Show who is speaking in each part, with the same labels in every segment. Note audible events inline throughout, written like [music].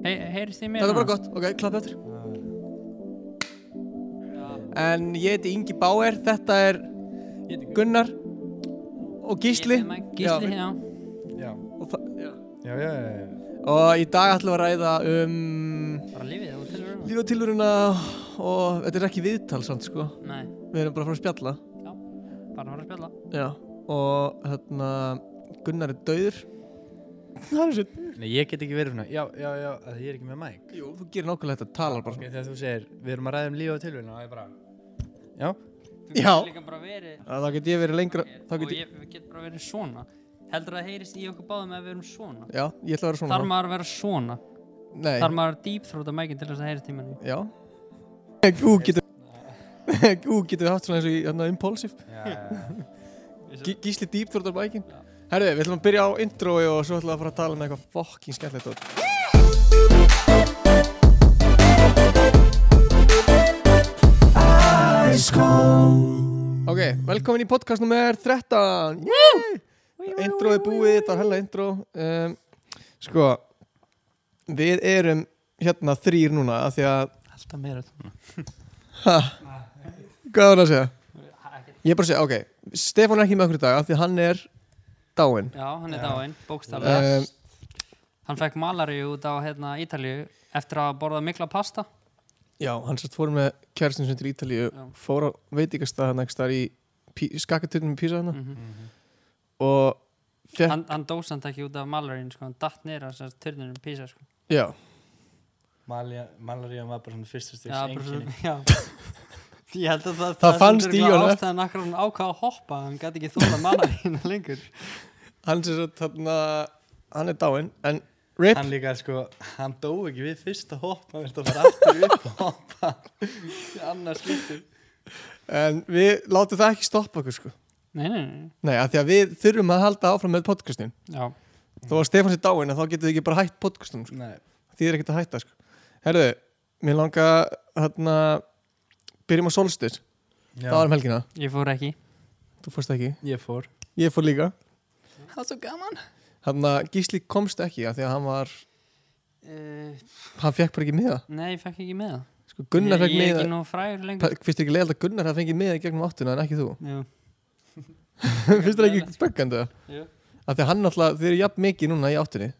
Speaker 1: Hey, heyrist þið mér?
Speaker 2: Þetta er bara gott, ok, klapp eftir En ég heiti Ingi Bauer, þetta er Gunnar og Gísli
Speaker 1: Gísli, já.
Speaker 3: Já,
Speaker 2: já.
Speaker 3: já, já, já, já.
Speaker 2: og í dag ætlum við að ræða um
Speaker 1: Bara lífið og tilveruna.
Speaker 2: líf og tilurina og þetta er ekki viðtal samt sko
Speaker 1: Nei,
Speaker 2: Við erum bara frá að spjalla
Speaker 1: bara fara að spjalla.
Speaker 2: Já, og hérna Gunnar er dauður Það er svo
Speaker 3: Nei, ég get ekki verið svona Já, já, já, að ég er ekki með mæk
Speaker 2: Jú, þú gerir nákvæmlega þetta, talar bara
Speaker 3: Ok,
Speaker 2: svona
Speaker 3: þegar þú segir, við erum að ræða um líf og tilvíðin og það er bara Já,
Speaker 1: Þú
Speaker 2: Já.
Speaker 1: getur líka bara verið
Speaker 2: Þá get ég verið lengra Þá
Speaker 1: og
Speaker 2: get ég,
Speaker 1: ég getum bara verið svona. Heldur það heyrist í okkur báðum ef við erum svona?
Speaker 2: já, ég ætla að vera svona
Speaker 1: Þarf maður að vera svona?
Speaker 2: Nei,
Speaker 1: Þarf maður að dýpþróta mækinn til þess að heyrist í manni?
Speaker 2: já Ú, getur [laughs] Ú, getur haft svona eins og í hérna, impulsive
Speaker 3: já, já, já.
Speaker 2: Gí- Gísli dýp þróttar bækin
Speaker 1: Já.
Speaker 2: Herðu, við ætlum að byrja á introi og svo ætlum við að fara að tala um eitthvað fokking skemmtilegt. Ok, velkomin í podcast nummer 13 Yay! Intro er búið, þetta var hella intro um, Sko Við erum hérna þrýr núna af Því að,
Speaker 3: Alltaf meira
Speaker 2: ha, hvað var það að segja? Ég er bara að segja, ok Stefán er ekki með okkur í dag af Því að hann er dáinn
Speaker 1: Já, hann er
Speaker 3: Já.
Speaker 1: dáinn, bókstaflega.
Speaker 2: um,
Speaker 1: Hann fekk malari út á hérna, Ítalíu eftir að borða mikla pasta.
Speaker 2: Já, hann sérst fór með kærastinn sem til Ítalíu
Speaker 1: Já.
Speaker 2: Fór á hann staðar í pí, skakaturnum í Písa hann
Speaker 1: Mm
Speaker 2: Og fekk,
Speaker 1: hann, hann dósand ekki út af malarín, sko, hann datt nýra törnunum písa, sko.
Speaker 2: já
Speaker 3: Malarían var bara svona fyrsta styrks [laughs]
Speaker 1: Já, bara
Speaker 3: enginni
Speaker 1: svona, já. Ég held að það,
Speaker 2: Það fannst í honum.
Speaker 1: Ástæðan akkur hann ákvað að hoppa, hann gæti ekki þóla malarín [laughs] lengur.
Speaker 2: Hann sérst hann Hann er dáinn En RIP
Speaker 3: Hann líka, sko, hann dó ekki við fyrsta hopp Hann verður að fara aftur upp og hoppa Í Annars skiptur
Speaker 2: En við látum það ekki stoppa okkur sko
Speaker 1: Nei, nei, nei.
Speaker 2: Nei, af því að við þurfum að halda áfram með podcastin
Speaker 1: Já,
Speaker 2: Þó að Stefán sé dáinn en þá getum við ekki bara hætt podcastum sko.
Speaker 3: Nei,
Speaker 2: Því er ekkert að hætta sko Herðu, mér langa hérna Byrjum á solstis
Speaker 3: já,
Speaker 2: Það var um helgina
Speaker 1: ég fór ekki.
Speaker 2: Þú fórst ekki
Speaker 3: ég fór
Speaker 2: Ég fór líka
Speaker 3: Það er svo gaman
Speaker 2: Hérna Gísli komst ekki af því að hann var
Speaker 1: Uh,
Speaker 2: Hann fekk bara ekki miða
Speaker 1: nei, ég fekk ekki með það.
Speaker 2: Sko Gunnar
Speaker 1: ég,
Speaker 2: fekk
Speaker 1: ég er
Speaker 2: miða
Speaker 1: ekki nú frægur lengur.
Speaker 2: Finnst þér ekki leiðald að Gunnar hafði fengið miða í gegnum áttuna en ekki þú?
Speaker 1: Jú. [laughs]
Speaker 2: Finnst þér ekki spöggandi það?
Speaker 1: Jú.
Speaker 2: Af því að hann alltaf, þið eru jafn mikið núna í áttunni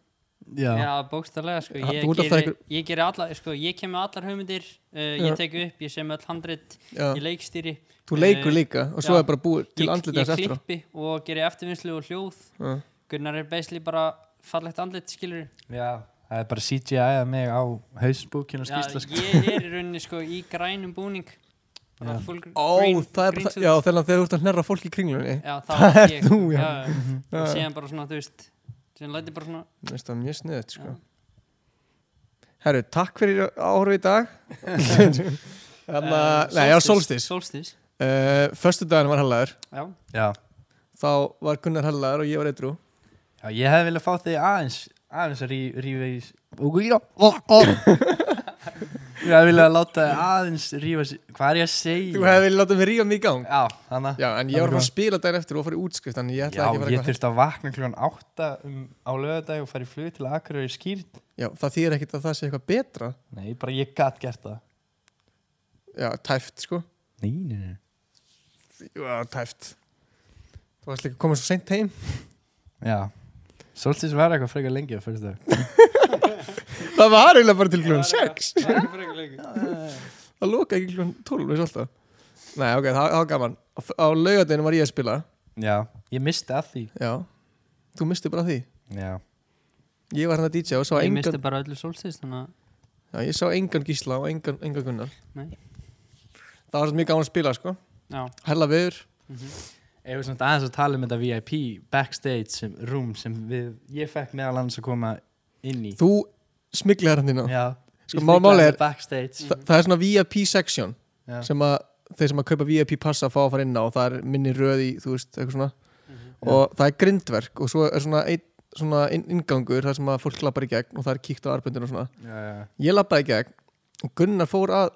Speaker 3: Já,
Speaker 1: Já, bókstarlega, sko, ég
Speaker 2: einhver-
Speaker 1: ég geri alla, sko, ég kem með allar hugmyndir, uh, ég tek upp, ég sem öll handrit,
Speaker 2: Já.
Speaker 1: ég leikstýri,
Speaker 2: Þú leikur
Speaker 1: Eh,
Speaker 2: líka og svo
Speaker 1: já.
Speaker 2: er bara búið til
Speaker 1: ég,
Speaker 2: andlitið
Speaker 1: ég klippi og geri eftirvinnslu og hljóð,
Speaker 2: Já.
Speaker 1: Gunnar er basically bara fallegt andlit, skilur
Speaker 3: já Það er bara CGI að mig á hausbúkinu og
Speaker 1: Já,
Speaker 3: skýsla sko.
Speaker 1: ég er í rauninni, sko, í grænum búning,
Speaker 2: Ó,
Speaker 1: green,
Speaker 2: það er
Speaker 1: suit.
Speaker 2: já, þegar þú ert að hnerra fólk í kringlunni
Speaker 1: Já, [laughs] það
Speaker 2: Það
Speaker 1: ég,
Speaker 2: þú, já.
Speaker 1: já, já.
Speaker 2: Já.
Speaker 1: og síðan bara svona, þú veist, síðan læti bara svona,
Speaker 2: Mér finnst það mjög sniðut, sko. Herru, takk fyrir áhru í dag. [laughs] Þannig að, nei, já, solstis
Speaker 1: Solstis,
Speaker 2: uh, Föstu daginn var hellaður
Speaker 1: já,
Speaker 3: Já,
Speaker 2: Þá var Gunnar hellaður og ég var eitthrú
Speaker 3: já, ég hefði viljað fá þig aðeins aðeins að rí- rífa í Já [laughs] [laughs] Ég hefði viljað láta aðeins rífa sig Hvað er ég að segja?
Speaker 2: Þú hefði viljað láta mig rífa mig í gang?
Speaker 3: Já, þannig
Speaker 2: Já, en ég var bara að spila daginn eftir og fara í útskrift Þannig ég
Speaker 3: Já,
Speaker 2: ætla ekki að fara
Speaker 3: ég
Speaker 2: eitthvað
Speaker 3: þurfti að vakna klukkan átta um, á lögadag og fara í flug til Akureyri skýrt
Speaker 2: Já, það þýr ekkit að það sé eitthvað betra.
Speaker 3: Nei, bara ég gat gert það.
Speaker 2: Já, tæft, sko.
Speaker 3: Nei, nei, nei.
Speaker 2: Já, tæft. Þú varst líka að koma svo seint heim.
Speaker 3: Já. Solstis var eitthvað frekar lengi að fyrst það
Speaker 2: Það var eiginlega bara til klukkan
Speaker 1: Já,
Speaker 2: 6
Speaker 1: það
Speaker 2: loka ekki klukkan 12 eins og alltaf. Nei, ok, það, það var gaman. Á, á laugadeginu var ég að spila.
Speaker 3: Já, ég misti að því.
Speaker 2: Já, þú misti bara því.
Speaker 3: Já.
Speaker 2: Ég var hann að DJ og sá
Speaker 1: Ég
Speaker 2: engan
Speaker 1: misti bara öllu solstis, þannig að
Speaker 2: Já, ég sá engan gísla og engan, engan gunnar.
Speaker 1: Nei.
Speaker 2: Það var svo mjög gaman að spila, sko.
Speaker 1: Já,
Speaker 2: Hella viður
Speaker 3: Ef við svona aðeins að tala um þetta VIP backstage sem, room sem við, ég fekk meðal annars að koma inn í.
Speaker 2: Þú smiglaði hann þínu
Speaker 3: Já
Speaker 2: Sko,
Speaker 3: Ég
Speaker 2: má-
Speaker 3: spilaði
Speaker 2: málið er- Þa, Það er svona VIP section
Speaker 3: Já,
Speaker 2: sem að þeir sem að kaupa VIP passa fá að fara inn á og það er minni röð í, þú veist, eitthvað svona.
Speaker 1: Mhm.
Speaker 2: og það er grindverk og svo er svona einn svona ingangur þar sem að fólk lappar í gegn og það er kíkt á arbundin og svona.
Speaker 3: Já, já.
Speaker 2: ég lappaði í gegn og Gunnar fór að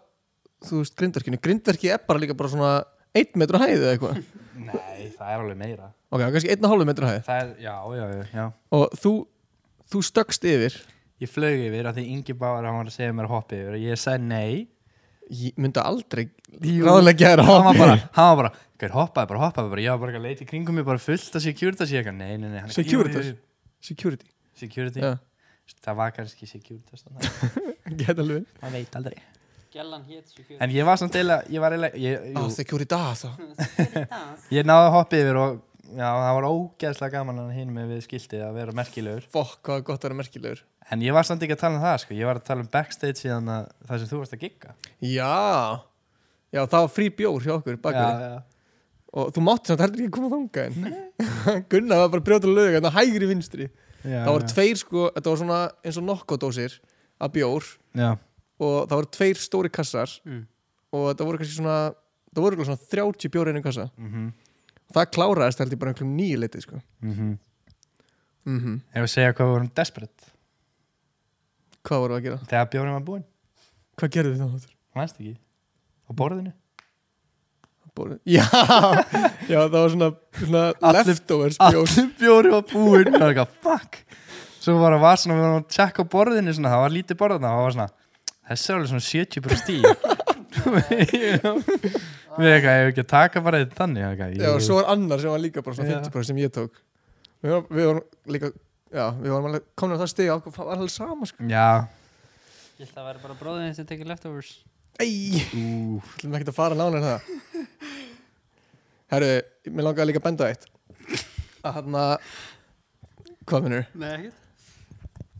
Speaker 2: þú veist, grindverkinu, grindverki er bara líka bara svona 1 metru hæð eða eitthvað. [laughs]
Speaker 3: Nei, það er alveg meira.
Speaker 2: Ok, kannski 1,5 metru hæð.
Speaker 3: Það já, já, já, já.
Speaker 2: Og þú, þú stökkst yfir
Speaker 3: ég flög yfir af því Ingi Báður hann var að segja mér að hoppa yfir og ég sagði nei.
Speaker 2: Ég myndi aldrei ráðleggja þér að
Speaker 3: hann var
Speaker 2: hoppa
Speaker 3: bara, hann var bara, hver hoppaði bara, hoppaði bara. Ég var bara eitthvað að leita í kringum mig, bara fullt af Securitas. Ég eitthvað, nei, nei, nei hann er-
Speaker 2: Securitas? Security?
Speaker 3: Security,
Speaker 2: Já,
Speaker 3: það var kannski Securitas þannig [laughs] að
Speaker 2: geta alveg.
Speaker 3: Maður veit aldrei.
Speaker 1: Gellan hét svo
Speaker 3: en ég var samt eiginlega, ég var eiginlega ég, jú, [laughs]
Speaker 2: Securitas
Speaker 3: ég náði að hoppa yfir og já, það var ógeðslega gaman að hinn með við skiltið að vera merkilegur.
Speaker 2: Fokk, hvað er gott að vera merkilegur
Speaker 3: en ég var samt ekki að tala um það, sko. Ég var að tala um backstage síðan að það sem þú varst að gigga.
Speaker 2: Já. Já, það var frí bjór hjá okkur bakverði
Speaker 3: já,
Speaker 2: Og þú mátti samt heldur ekki að koma þangað en [laughs] Gunnar var bara að brjóta lög Þannig hægri vinstri.
Speaker 3: Já,
Speaker 2: Það voru tveir sko, þetta var svona eins og nokkodósir Af bjór.
Speaker 3: Já,
Speaker 2: Og það voru tveir stóri kassar.
Speaker 1: Mm.
Speaker 2: Og þetta voru kannski svona Það voru svona 30 bjór einu kassa.
Speaker 3: Mhm,
Speaker 2: Það kláraðist held ég bara einhverjum nýju leiti sko. mm
Speaker 3: Ef við segja hvað við vorum desperate
Speaker 2: Hvað voru að gera?
Speaker 3: þegar bjórnum var búinn,
Speaker 2: Hvað gerðu þið þá?
Speaker 3: mannst ekki? Á borðinu.
Speaker 2: Bóru. [laughs] Já, já, það var svona, svona
Speaker 3: Allir-
Speaker 2: leftovers bjór.
Speaker 3: allir bjórnum var búinn. Það var eitthvað, fuck. Svo bara var svona, við varum að tjekka á borðinu svona, það var lítið borðina, það var svona þessi er alveg svona 70 bara stíl. [laughs] [laughs] Við eitthvað, ef ekki að taka bara þetta þannig? Eitthvað,
Speaker 2: Já, og svo var annar sem var líka bara svona
Speaker 3: Já.
Speaker 2: 50% sem ég tók. Við vorum, við vorum líka, já, við vorum alveg komin á það stig Það var alveg sama sko.
Speaker 3: Já,
Speaker 1: Ég held að það væri bara bróðin sem tekið leftovers.
Speaker 2: Æj,
Speaker 3: ú,
Speaker 2: ætlum ekki að fara nálega en það. Herru, mér langaði líka að benda eitt. Að hann Hvað minnur?
Speaker 1: Nei, ekkert.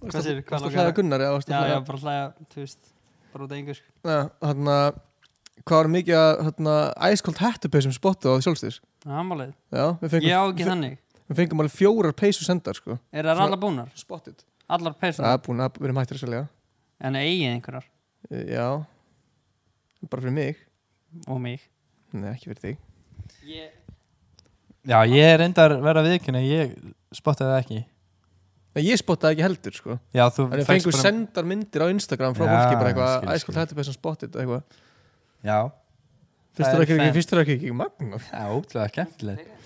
Speaker 1: Hvað segirðu? Hvað
Speaker 2: að
Speaker 1: langaði
Speaker 2: hlæða
Speaker 1: að-
Speaker 2: Gunnar eða
Speaker 1: Já,
Speaker 2: að
Speaker 1: já,
Speaker 2: hlæða
Speaker 1: bara hlæja, þú veist Bara út af engu sko.
Speaker 2: Já, hann Hvað var mikið að æskolt hættupeysum spottu á sjálfstýrs?
Speaker 1: Ammálið
Speaker 2: Já, við fengum,
Speaker 1: Ég á ekki þannig
Speaker 2: við fengum alveg fjórar peysu sendar sko.
Speaker 1: Er það allar búnar?
Speaker 2: Spotted.
Speaker 1: Allar
Speaker 2: Það
Speaker 1: peysuna?
Speaker 2: er búin að við erum hættir að selja
Speaker 1: En eigið einhverjar?
Speaker 2: Eh, Já. Bara fyrir mig.
Speaker 1: Og mig.
Speaker 2: Nei, ekki fyrir þig.
Speaker 1: Ég
Speaker 3: já, ég er reyndar að vera viðkynna, ég spottaði það ekki.
Speaker 2: Nei, ég spottaði ekki heldur sko.
Speaker 3: Já, þú
Speaker 2: En við
Speaker 3: fékkst
Speaker 2: fengum sendar myndir á Instagram frá
Speaker 3: Já,
Speaker 2: fólki bara eitthvað
Speaker 3: skil.
Speaker 2: æskolt hættupeysum spotted eitthvað.
Speaker 3: Já,
Speaker 2: Fyrst
Speaker 3: Það
Speaker 2: ekki,
Speaker 3: fan.
Speaker 2: fyrst er ekki, ekki magna
Speaker 3: já, ótrúlega skemmtilegt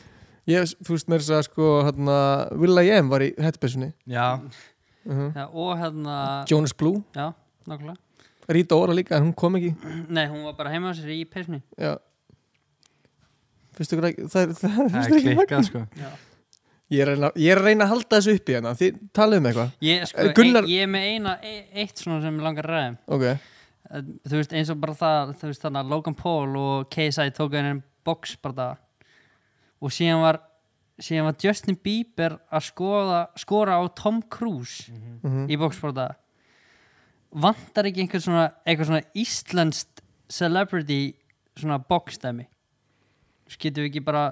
Speaker 2: Ég, þú veist mér að sko hérna, Will.i.am var í hættupeysunni
Speaker 3: já,
Speaker 2: uh
Speaker 1: Já, og hérna
Speaker 2: Jonas Blue,
Speaker 1: Já, nákvæmlega.
Speaker 2: Rita Ora líka en hún kom ekki.
Speaker 1: Nei, hún var bara heima á sér í peysunni.
Speaker 2: Já. Fyrst ykkur ekki það, er- það,
Speaker 3: er
Speaker 2: þér ekki
Speaker 3: klikkað sko.
Speaker 1: Já.
Speaker 2: Ég er, reyna, ég er að reyna að halda þessu uppi hérna. Þið talið um eitthvað?
Speaker 1: Ég, sko,
Speaker 2: Eh, Gunnar-
Speaker 1: ein, ég er með eina, e, eitt svona sem ég langar að ræða.
Speaker 2: Ok,
Speaker 1: Eh, Þú veist, eins og bara það Þú veist, þannig að Logan Paul og KSI tóku henni box bara það Og síðan var síðan var Justin Bieber að skoða, skora á Tom Cruise
Speaker 2: Mhm.
Speaker 1: í boxbarða vantar ekki einhver svona eitthvað svona íslenskt celebrity svona boxdæmi? Getum við ekki bara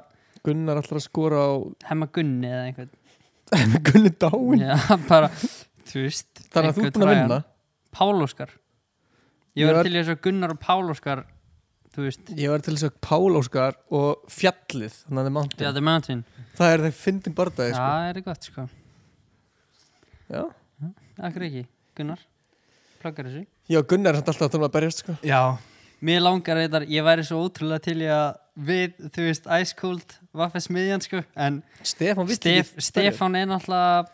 Speaker 2: Gunnar alltaf að skora á
Speaker 1: hemma Gunni eða einhvern?
Speaker 2: Gunni dáin?
Speaker 1: Já, [laughs] bara, veist
Speaker 2: Þannig að þú
Speaker 1: einhvern
Speaker 2: ert búin að vinna?
Speaker 1: Pál Óskar. Ég var til þess að Gunnar og Pál Óskar veist,
Speaker 2: Ég var til þess að Pál Óskar og fjallið Þannig að það er mountain. Það er þeir fyndin bardaði
Speaker 1: já,
Speaker 2: sko.
Speaker 1: það er gott sko.
Speaker 2: Já.
Speaker 1: akkur ekki, Gunnar? Pluggar þessu?
Speaker 2: Já, Gunnar er alltaf að tala um að berjast sko.
Speaker 3: já,
Speaker 1: Mér langar reyndar, ég væri svo ótrúlega til í að við, þú veist, Ice Cold Vaffe smiðjan sko, en
Speaker 2: Stefán
Speaker 1: Stef. Stefán er náttúrulega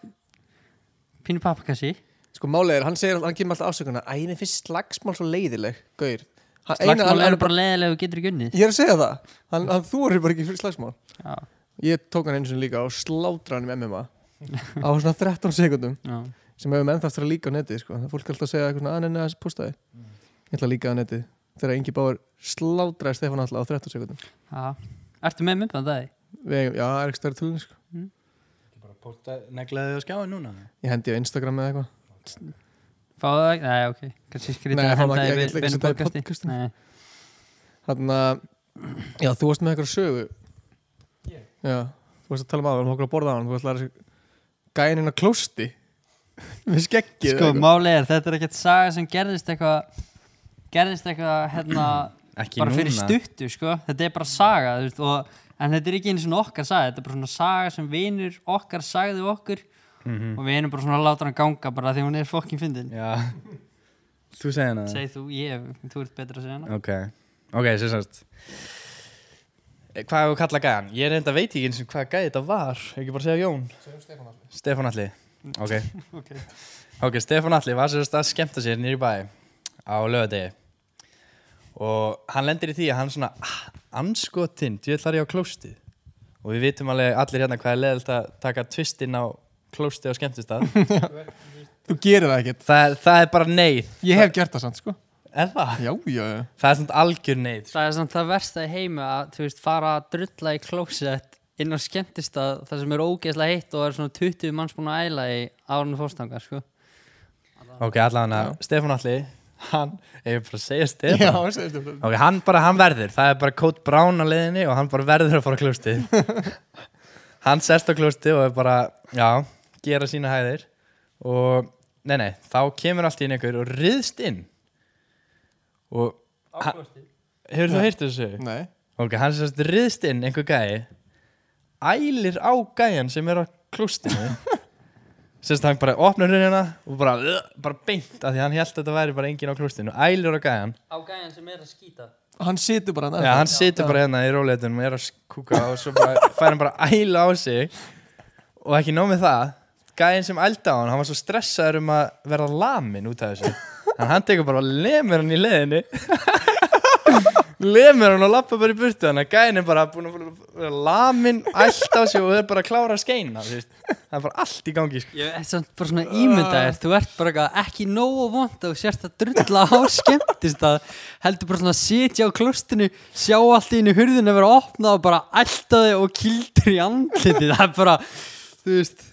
Speaker 1: pínu pappakassi
Speaker 2: Sko málið er, hann segir, hann kemur alltaf afsökunar Æ, mér finnst slagsmál svo leiðileg Gaur
Speaker 1: Slagsmál eru bara leðilega og getur ekki unnið.
Speaker 2: Ég er að segja það. Hann, hann þú er bara ekki fyrir slagsmál.
Speaker 1: Já,
Speaker 2: Ég tók hann eins og líka og slátra hann um MMA á svona 13 sekundum
Speaker 1: já,
Speaker 2: sem hefur ennþast að líka á netið sko. það er fólk alltaf að segja eitthvað svona að neina þessi pústaði ég ætla að líka á netið. Þegar Ingi Báður slátraði Stefán alltaf á 13 sekundum
Speaker 1: já Ertu með myndband það?
Speaker 2: Við, já, er ekki stærri tölun sko.
Speaker 3: bara pústa neglaði á skjáin núna?
Speaker 2: Ég hendi á Instagram eða eitthvað
Speaker 1: Fáðu það? ekki? Nei, ok. Kannski skrítið að henda
Speaker 2: ekki-
Speaker 1: í
Speaker 2: að
Speaker 1: beinu podcasti
Speaker 2: þannig að já, þú varst með eitthvað sögu. Já, þú varst að tala um aðan þú varst að borða á hann, þú varst að læra sig gænin á klósti [laughs] með skeggið
Speaker 1: Sko,
Speaker 2: eða eitthvað.
Speaker 1: máli er, þetta er ekkert saga sem gerðist eitthvað gerðist eitthvað, hérna [clears throat] bara fyrir
Speaker 3: núna.
Speaker 1: stuttu, sko. Þetta er bara saga, þú veist, og en þetta er ekki einu svona okkar saga, þetta er bara svona saga sem vinur okkar sagði okkur
Speaker 3: Mhm.
Speaker 1: og við erum bara svona að láta hann ganga bara því hún er fokkin fyndin.
Speaker 3: Þú segir hana
Speaker 1: Segð þú, ég, þú ert betur að segja hana.
Speaker 3: Ok, ok, sagt. Eh, hvað hefur kallað gæðan? Ég er enda veit ekki eins og hvað gæði þetta var. Ekki bara segja Jón? Stefán Alli [laughs] Ok. Ok, Stefán Alli var sérst að skemmta sér nýri bæ á lögadegi og hann lendir í því að hann svona ah, anskotinn, djöð þar ég á klóstið og við vitum alveg allir hérna hvað er leðilt að taka tvistinn á klóstið á skemmtistað. [laughs]
Speaker 2: Þú gerir það ekkert.
Speaker 3: Það, það er bara neyð.
Speaker 2: Ég hef gert það samt sko.
Speaker 3: Er það?
Speaker 2: Já, já, já
Speaker 3: Það er svona algjör neyð
Speaker 1: Það er samt það versta í heimi að þú veist fara að drulla í klósett inn á skemmtistað þar sem er ógeðslega heitt og er svona 20 manns búin að æla í árunni fórstangar sko.
Speaker 3: Ok, allavega, Stefán Alli hann, ef ég bara að segja Stefán. Ok, hann bara, hann verður, það er bara kót brán á leiðinni og hann bara verður að fara á klóstið [laughs] Hann sest á klóstið og er bara, já, gera sína hæðir og, nei, nei, þá kemur allt inn einhver og riðst inn. Og, hefur þú heyrt þessu?
Speaker 2: Nei.
Speaker 3: Ok, hann sérst riðst inn einhver gæi ælir á gæjan sem er á klóstinu [laughs] sérst hann bara opnar hurnina og bara, bara beint af því hann held að þetta væri bara engin á klóstinu ælir á gæjan.
Speaker 1: Á gæjan sem er að skýta
Speaker 2: Hann situr bara
Speaker 3: Já, hann situr bara hérna í róleitunum og er að kúka og svo bara fær hann bara að æla á sig. Og ekki nóg með það gæðin sem ælda á hann, hann var svo stressaður um að verða lamin út af þessu. En hann tekur bara og lemur hann í leðinni lemur hann og lappa bara í burtu þannig að gæðin er bara búin að vera lamin ælt á sig og er bara að klára að skeina þú það er bara allt í gangi sko.
Speaker 1: Ég er samt bara svona ímyndaðir Þú ert bara ekki nógu vond og sérst að drulla á skemmtistað. Heldur bara svona að sitja á klostinu sjá allt í einu hurðinu að vera opnað og bara þig og kildur í andliti það er bara, þú veist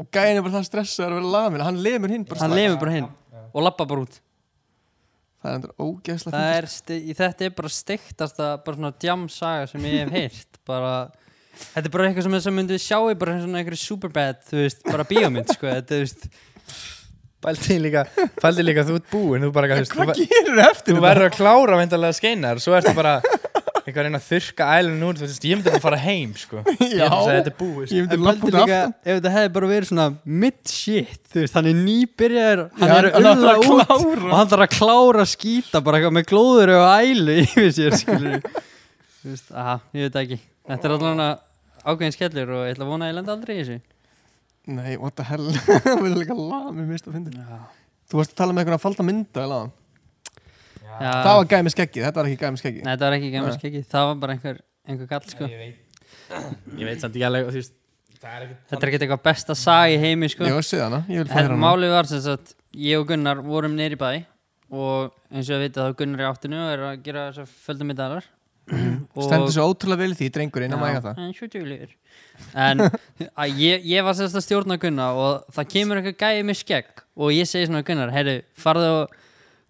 Speaker 2: Og gæin er bara það stressaður að vera lamin Hann lemur hinn bara
Speaker 1: hann
Speaker 2: strax.
Speaker 1: lefur bara hinn og lappa bara út.
Speaker 2: Það er endur ógeðslega
Speaker 1: það er, sti- í þetta er bara steiktasta bara svona djamsaga sem ég hef heyrt. Bara, þetta er bara eitthvað sem að myndi sjá í bara svona einhverju superbad þú veist, bara bíómynd, sko. Þetta, þú veist,
Speaker 3: Pældi líka, pældi líka þú ert búinn þú bara, þú, veist, þú,
Speaker 2: Hvað gerir eftir
Speaker 3: þú verður að klára veintalega skeinar svo ertu bara eitthvað að reyna að þurrka ælun úr þú veist, ég myndi að fara heim sko. [laughs] ég
Speaker 2: Já.
Speaker 3: myndi að þetta er búið sko.
Speaker 2: Ég myndi
Speaker 1: En
Speaker 2: lappa út aftan
Speaker 1: ef þetta hefði bara verið svona mid-shit, þú veist, hann er nýbyrjar hann
Speaker 2: Já,
Speaker 1: er
Speaker 2: að
Speaker 1: út
Speaker 2: klára.
Speaker 1: og hann þarf að klára að skýta bara eitthvað með glóður og ælu [laughs] yfir sér, skilur þú veist, aha, ég veit ekki þetta er allavega ákveðin skellur og ég ætla að vona að ég lenda aldrei í þessu
Speaker 2: Nei, what the hell [laughs] að. Þú varst að tala með einhvern að falda mynda eða. Það var með skeggi, þetta var ekki með skeggi
Speaker 1: Nei, þetta var ekki gammal skeggi, það var bara einhver, einhver kall, sko.
Speaker 3: Ég veit. Ég veit samt ekki alveg þú veist, er
Speaker 1: Þetta er ekkert eitthvað besta sag í heimi, sko.
Speaker 2: Ég var að hana, ég vil
Speaker 1: En
Speaker 2: hérna
Speaker 1: málið var sem sagt, ég og Gunnar vorum neyri bæ og eins og ég veit að Gunnar í áttinu og er að gera þessar fjöldamiddalar
Speaker 2: Stendur svo ótrúlega vel í því, drengurinn að mæga það.
Speaker 1: En svo duglegur. En að ég, ég var sérst að stjórna Gunnar og það kemur eitthvað gæði með skegg og ég segi svona Gunnar, heyrðu, farðu og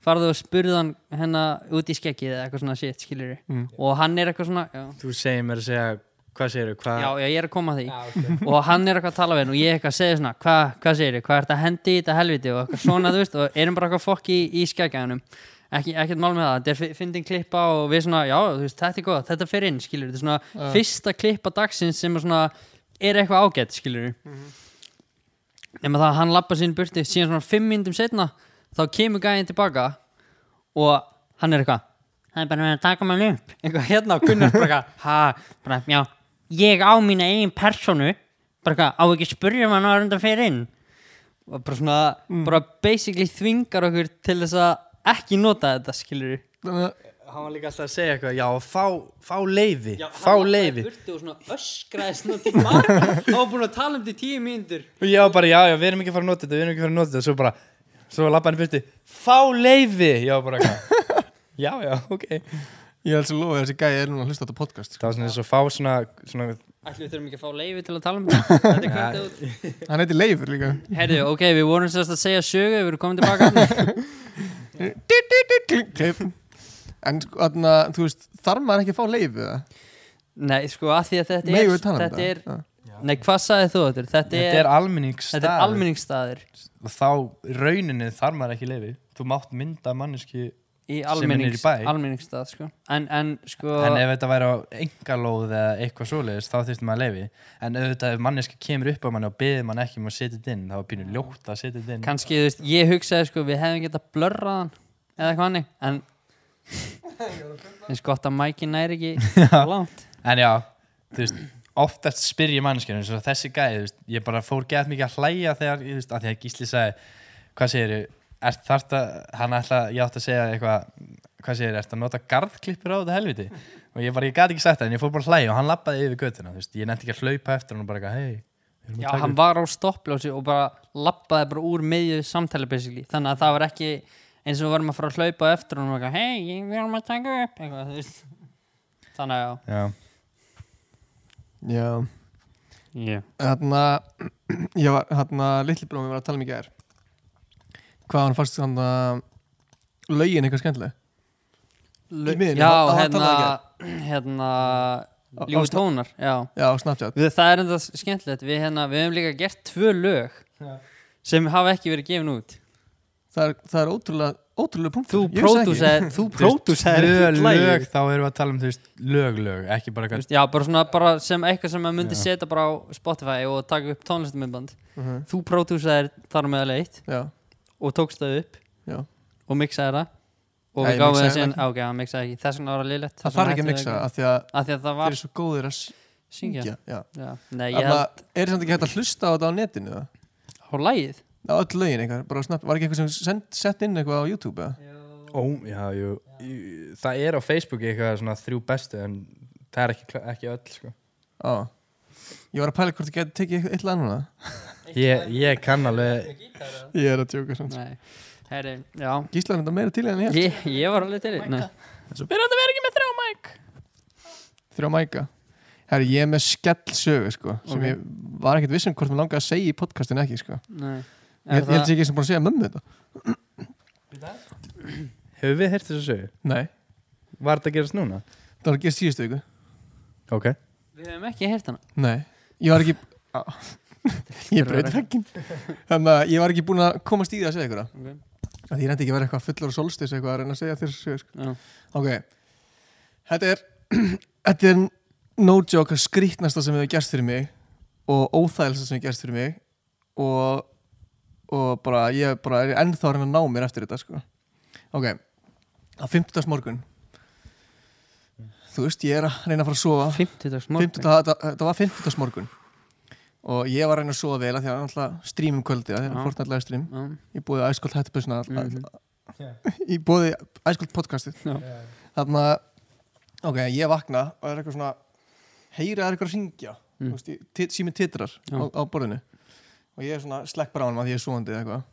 Speaker 1: farðu og spurðu hann hennar út í skeggið eða eitthvað svona shit, skilur
Speaker 2: Mm.
Speaker 1: og hann er eitthvað svona já,
Speaker 3: þú segir mér að segja hvað segir þú hvað
Speaker 1: já, já, ég er að koma að því. [laughs] Og hann er eitthvað að tala við hann og ég eitthvað að segja svona hvað hva segir þið, hvað er þetta að hendi í þetta helviti? Og eitthvað svona, þú veist, og erum bara eitthvað fokk í, í skækjaðunum ekki, ekkert mál með það, þetta er fyndin klippa og við svona, já, þú veist, þetta er gott, þetta fer inn skilur, þetta er svona fyrsta klippa dagsins sem er svona, er eitthvað ágætt skilur nema það að hann lappa sín burti, síðan svona fimm myndum setna, þá kemur gæðin tilbaka og hann er eitthvað það er bara verið að taka mig upp. Eitthvað hérna og Gunnar bara eitthvað, já ég á mína eigin personu bara eitthvað, á ekki spurja hann að runda fyrir inn? Og bara svona bara basically þvingar okkur til þess að ekki nota þetta skilur
Speaker 2: að
Speaker 3: hann var líka alltaf að segja eitthvað já, fá, fá leifi, fá leifi
Speaker 1: og svona öskraði svona tilbaka hann var búin að tala um þetta í tíu mínútur.
Speaker 3: Og ég var bara, já, já, við erum ekki að fara að nota þetta við erum ekki að fara að nota þetta, svo bara svo lappa hann í byrti, fá ég var bara eitthvað já, já, ok.
Speaker 2: Ég held svo lofa að þessi gæði er núna að hlusta á þetta podcast sko.
Speaker 3: það var svona eins og fá svona, svona
Speaker 1: ætlum við þurfum ekki að fá leifi til að tala um þetta? Þetta er kvöldið út.
Speaker 2: Hann heiti Leifur líka.
Speaker 1: Herðu, ok, við vorum sérst að segja sögu við erum komin tilbaka.
Speaker 2: En sko, þarna, þú veist, þarf maður ekki að fá leifið það?
Speaker 1: Nei, sko, að því að þetta
Speaker 2: Megum
Speaker 1: er
Speaker 2: við tala um
Speaker 1: þetta? er,
Speaker 2: Já.
Speaker 1: Nei, hvað sagði þú þetta? Þetta er,
Speaker 3: er almenningsstaður.
Speaker 1: þetta er almenningsstaður.
Speaker 3: Og þá í rauninni þarf maður ekki leifi þú mátt mynda manneski
Speaker 1: í
Speaker 3: Sem er í bæ.
Speaker 1: almenningsstað sko. en, en sko
Speaker 3: en ef þetta væri á engalóð eða eitthvað svoleiðis þá þurfti maður leifi en auðvitað ef manneski kemur upp á manni og beðið mann ekki um að setja þetta inn þá er pínu ljótt að setja þetta inn.
Speaker 1: Kannski, þú veist, ég hugsaði sko við hefum getað blörrað hann eða eitthvað hannig en [laughs]
Speaker 3: oftast spyr ég mannskjörn eins og þessi gæði, ég bara fór gett mikið að hlæja þegar, ég veist, að því að Gísli sagði hvað segir ég, er að hann ætla, ég átti að segja eitthvað hvað segir ég, ert að nota garðklippur á þetta helviti og ég bara, ég gæti ekki sagt það en ég fór bara að hlæja og hann lappaði yfir veist, ég nefndi ekki að hlaupa eftir hann og bara hei
Speaker 1: Já, hann var á stoppljósi og bara lappaði bara úr miðju samtali basically. Þannig að það var ekki eins og við varum að fara að hlaupa eftir og hann var eitthvað, hei, við erum að taka upp eitthvað. Þannig að já.
Speaker 3: Já,
Speaker 2: Já,
Speaker 1: Yeah.
Speaker 2: hérna, [clears throat] litli bróðum við var að tala um í gær hvað hann fannst hann að lögin eitthvað skemmtileg Í miðjunni,
Speaker 1: Já,
Speaker 2: hann- hann
Speaker 1: hérna,
Speaker 2: talaði
Speaker 1: hérna,
Speaker 2: Á- á-
Speaker 1: tónar, já.
Speaker 2: Já, á Snapchat
Speaker 1: Við, það er enda skemmtilegt, við, hérna, við hefum líka gert tvö lög sem hafa ekki verið gefin út.
Speaker 2: Það er, það er ótrúlega, ótrúlega punktur.
Speaker 1: Þú
Speaker 2: það [laughs]
Speaker 1: lagið.
Speaker 3: lög, þá erum við að tala um, þú veist, lög, lög, ekki bara
Speaker 1: veist, Já, bara svona bara sem eitthvað sem maður myndi
Speaker 3: Já.
Speaker 1: setja bara á Spotify og taka upp tónlistamindband
Speaker 2: Mhm,
Speaker 1: Þú pródúsaðir þar með að leitt
Speaker 2: Já,
Speaker 1: og tókst það upp
Speaker 2: já.
Speaker 1: og mixaði það. Og við
Speaker 2: ég
Speaker 1: gáum það síðan,
Speaker 2: það.
Speaker 1: ok, hann mixaði ekki. Þess vegna var það liðlegt
Speaker 2: Það þarf ekki að mixa af því að
Speaker 1: að því að það
Speaker 2: þeir
Speaker 1: var
Speaker 2: eru svo góðir að
Speaker 1: syngja.
Speaker 2: Syngja. Já.
Speaker 1: Já. Nei, held
Speaker 2: að er samt ekki hægt að hlusta á þetta á netinu það?
Speaker 1: á lagið?
Speaker 2: Á öll lögin eitthvað, bara Snap Var ekki eitthvað sem send, sett inn eitthvað á YouTube eða?
Speaker 3: Ó, já, jú, Í- það er á Facebooki eitthvað svona þrjú bestu en það er ekki, kla- ekki öll, sko.
Speaker 2: Á. Ég var að pæla hvort ég geti tekið eitthvað eitthvað annað.
Speaker 3: Ég, ég kann alveg
Speaker 2: Ég er að tjóka svona
Speaker 1: Nei, herri, já.
Speaker 2: Gísla er þetta meira til en ég
Speaker 1: Ég, ég var alveg til í Nei,
Speaker 3: Svo byrjandi að vera ekki með þrjá mæk.
Speaker 2: Þrjá mæka? Herri, ég er með skell sögu sko sem
Speaker 1: Ok.
Speaker 2: ég var ekkert vissum hvort mér langaði að segja í podcastinu ekki sko.
Speaker 1: Nei
Speaker 2: Ég, held sér ekki sem búin að segja mömmu þetta
Speaker 3: Hefur við heyrt þessu sögu?
Speaker 2: Nei,
Speaker 3: Var þetta að gerast núna?
Speaker 2: það var að gera síðustu viku
Speaker 3: Ok
Speaker 1: Við hefum ekki heyrt hana
Speaker 2: Nei, ég var ekki. [laughs] Ég braut veggin Þannig að ég var ekki búin að komast í það að segja ykkur
Speaker 1: okay.
Speaker 2: Því ég reyndi ekki að vera eitthvað fullur og solstis eitthvað að reyna að segja þér sögu sko.
Speaker 1: Já,
Speaker 2: Ok, þetta er [clears throat] Þetta er no joke að skrítnasta sem hefur gerst fyrir mig og óþægilsta sem hefur gerst fyrir mig og, og bara ég bara er ennþá að reyna að ná mér eftir þetta sko. Ok, á 50. morgun Þú veist, ég er að reyna að fara að sofa
Speaker 1: 50 dags morgun
Speaker 2: 50, þetta, var 50. morgun og ég var að reyna að sofa vel af því að alltaf streamum kvöldi að því
Speaker 1: Já.
Speaker 2: að fortnætlega stream
Speaker 1: Já,
Speaker 2: ég búið æskolt hættubusna
Speaker 1: Mhm. [laughs]
Speaker 2: ég búið æskolt podcastið
Speaker 1: Já.
Speaker 2: þarna ok, ég vakna og er eitthvað svona heyra er eitthvað að ringja
Speaker 1: Mm.
Speaker 2: síminn titrar á borðinu og ég er svona slekk bara á hann að ég er svoandi eða eitthvað.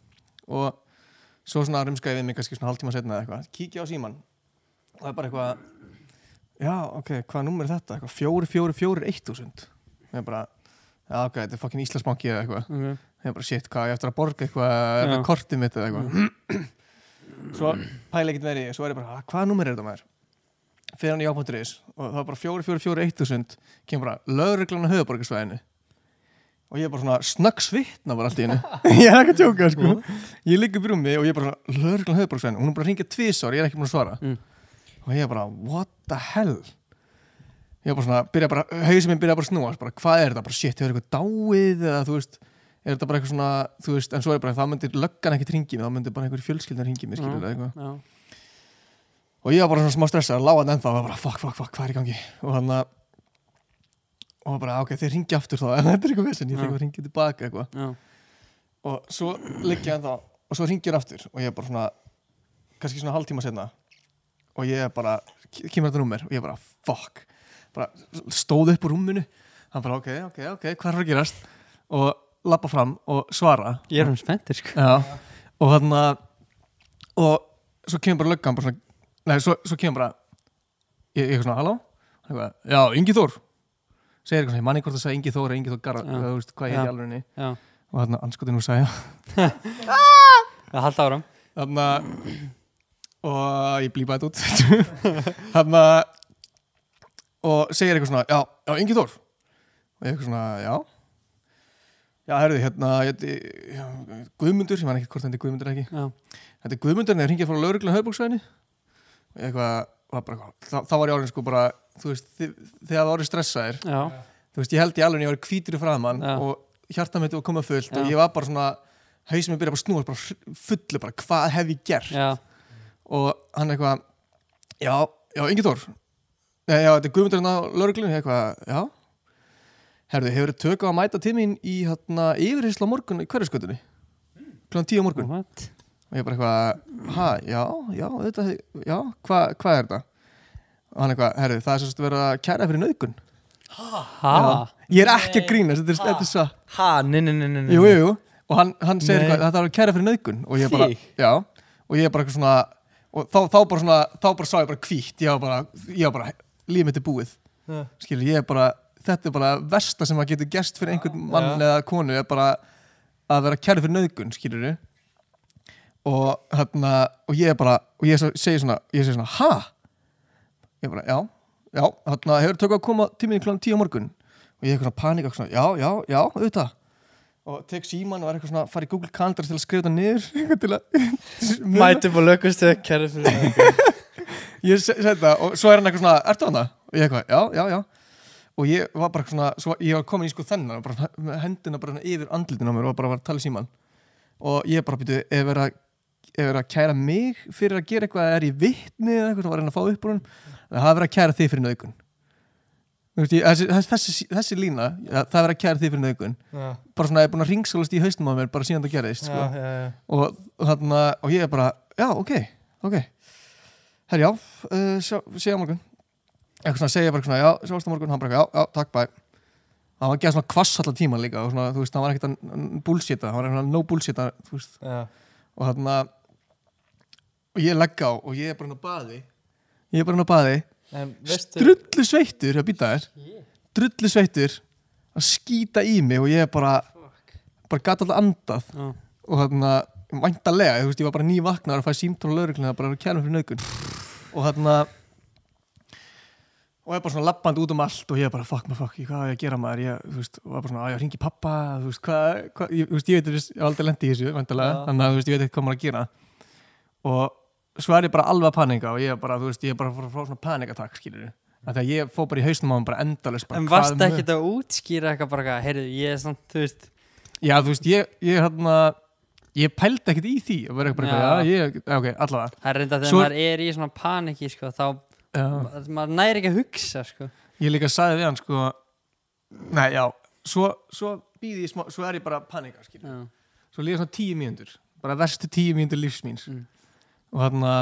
Speaker 2: Og svo svona rumska ég við mig kannski svona hálftíma setna eða eitthvað. Kíkja á síman og það er bara eitthvað já, ok, hvaða númer er þetta? Eitthvað, fjóri, fjóri, fjóri, eitt þúsund. Ég er bara, já, ok, þetta er fucking Íslandsbanki eða eitthvað.
Speaker 1: Ok.
Speaker 2: Ég er bara, shit, hvað, ég eftir að borga eitthvað það kortið mitt eða eitthvað. [clears throat] Svo pæla ekkert verið svo er ég bara, "Ah, hvaða númer er þetta maður? Fyrir hann í ápótturis og það var bara 4441 kemur bara lögreglan á höfuborgarsvæðinu og ég er bara svona snöggsvittna bara allt í hennu [laughs] [laughs] ég er ekki að tjóka sko. Ég liggur brúmi og ég er bara svona lögreglan á höfuborgarsvæðinu hún er bara að ringja tvisar ég er ekki búin að svara.
Speaker 1: Mm.
Speaker 2: og ég er bara what the hell? Ég er bara svona byrja bara hausinn minn byrja bara að snúa bara hvað er þetta? Bara shit hefur eitthvað dáið eða þú veist er þetta bara eitthvað svona þú veist en svo er bara það myndir löggan ekki ringi mig þá myndir bara einhver fjölskyldan ringi mig skilur eitthvað.
Speaker 1: Já,
Speaker 2: og ég var bara svona smá stressað, lág hann ennþá og var bara fuck, fuck, fuck, hvað er í gangi? Og hann að og var bara, ok, þeir ringi aftur þá. [laughs] En þetta er eitthvað vissin, ég
Speaker 1: Já.
Speaker 2: þekka að ringi tilbaka eitthvað. Og svo liggja ennþá og svo ringir aftur. Og ég er bara svona kannski svona hálftíma senna og ég er bara, kemur þetta númer. Og ég er bara, fuck. Bara stóð upp úr rúminu. Hann bara, ok, ok, ok, hvað er að gerast? Og lappa fram og svara.
Speaker 1: Ég er um spenntir sko.
Speaker 2: Og hann að og svo kemur bara löggan bara svona, nei, svo, svo kemur bara ég, er svona, halló? Hann Já, Ingi Þór segir eitthvað, ég manni hvort það sagði Ingi Þór eða Ingi Þór Garra, þú veist, hvað ég heiti alveg
Speaker 1: Já,
Speaker 2: og hann anskotin nú sagði [laughs]
Speaker 1: það halda áram
Speaker 2: hann að og ég blípa þetta út hann [laughs] að og segir eitthvað svona, já, já, Ingi Þór. Og ég eitthvað svona, já. Já, herðu, hérna ég já, Guðmundur, ég man ekki hvort þetta er Guðmundur ekki.
Speaker 1: Já,
Speaker 2: þetta er Guðmundur en það ringið frá lauruglan höfbúksvæðinu og ég eitthvað var bara, þá, þá var ég orðin sko bara þú veist, þegar það orðið stressaðir
Speaker 1: já,
Speaker 2: þú veist, ég held ég alveg ég var hvítur í framann
Speaker 1: Já.
Speaker 2: og hjarta mitt var komað fullt
Speaker 1: Já.
Speaker 2: og ég var bara svona, hausinn mér byrja bara að snúa bara fullu bara, hvað hef ég gert
Speaker 1: já,
Speaker 2: og hann eitthvað já, já, Þór Nei, já, þetta er Guðmundur hérna á lauruglunni eitthvað, já Herðu, hefur þið tökað að mæta tímin í hérna, yfirheysla morgun í hverjaskötunni? Tíu á morgun
Speaker 1: What?
Speaker 2: Og ég bara eitthvað, ha, já, já, þetta, já, hvað hva er þetta? Og hann eitthvað, herðu, það er sérst verið að kæra fyrir nauðgun.
Speaker 1: Ha?
Speaker 2: Ég er ekki að grínast, þetta er, svo
Speaker 3: Ha, nei, nei, nei, nei.
Speaker 2: Jú, jú, jú, og hann, hann segir eitthvað, þetta er að kæra fyrir nauðgun. Og ég bara, já, og ég bara eitthvað svona og þá, þá bara svona, þá bara sá ég bara hvítt. Ég var bara, ég var bara, lífið mitt er búið.
Speaker 3: Já.
Speaker 2: skilur, ég er bara þetta er bara versta sem að getur gerst fyrir einhvern mann
Speaker 3: Já.
Speaker 2: eða konu er bara að vera kæri fyrir nöðgun, skilur og hérna og ég er bara, og ég segi svona ég segi svona, ha? ég bara, já, já, hérna hefur tökku að koma tíminni kláðan tíu morgun? Og ég er eitthvað svona panika, svona, já, já, já, auðvitað. Og tek síman og er eitthvað svona fara í Google Calendar til að skrifa þetta niður [laughs] til að [laughs]
Speaker 3: Mæti upp á lögustu Kæri fyrir það [laughs]
Speaker 2: ég segi þetta og svo er hann eitthvað svona, ertu hann það? og ég eitthvað, já, já, já. Og ég var bara svona, svo, ég var komin í sko þennan og bara hendina bara yfir andlitinu á mér og bara var að tala í síman og ég bara byrju, ef verið að ef verið að kæra mig fyrir að gera eitthvað er ég vitni eða eitthvað, það var að reyna að fá upp úr hún það er verið að kæra þig fyrir nöðgun þessi, þessi, þessi, lína ja, það er verið að kæra þig fyrir nöðgun
Speaker 3: Já,
Speaker 2: bara svona, ég er búin að ringsólast í haustum á mér bara síðan það gerðist sko.
Speaker 3: já, já.
Speaker 2: og, þarna, og ég er bara, já, ok, ok. Herri, já, uh, sjá, sé á morgun. Eitthvað svona, segja bara svona, já, sjáast á morgun. Hann bara, já, já, takk, bæ hann var að svona kvass allan tíman líka og svona, þú veist, hann var ekkert að bullshita hann var eitthvað no bullshita, þú veist. Og þarna og ég legg á og ég er bara hann á baði. Ég er bara hann á baði.
Speaker 3: Veistu
Speaker 2: drullu sveittur að býta þér drullu sveittur að skýta í mig og ég er bara bara gata alltaf andað.
Speaker 1: Já.
Speaker 2: og þarna væntalega, þú veist, ég var bara ný vaknar að fæ símtón og lauruglina bara að kæra fyrir nögun og þarna og ég er bara svona lappandi út um allt og ég er bara fuck maður fuck, ég- hvað á ég að gera maður? Ég, veist, og var bara svona, að ég ringi pappa þú veist, hvað, hvað? Ég, ég veit, ég hef aldrei lendi í þessu, væntalega,
Speaker 3: Já.
Speaker 2: þannig að veist, ég veit ekki hvað maður að gera. Og svo er ég bara alveg að panika og ég er bara, þú veist, ég er bara að fá svona panikatak, skilur við Þegar ég fór bara í hausnum á hann bara endalist bara,
Speaker 1: En varst
Speaker 2: mun-
Speaker 1: ekki að útskýra eitthvað bara heyrðu, ég er samt, þú veist.
Speaker 2: Já, þú veist, ég, ég hérna ég pældi ekkert í því verið bara eitthvað,
Speaker 1: Já.
Speaker 2: ég, ok, allavega.
Speaker 1: Það er reynda þegar
Speaker 2: Svo-
Speaker 1: maður er í svona paniki, sko, þá
Speaker 2: já.
Speaker 1: maður næri ekki að hugsa, sko.
Speaker 2: Ég líka sagði við hann, sko nei, já, svo, svo býði ég smá, svo er ég bara að panika, skil
Speaker 1: Já,
Speaker 2: svo líka svona tíu mínútur, bara verstu tíu mínútur lífs míns.
Speaker 1: Mm.
Speaker 2: Og þarna,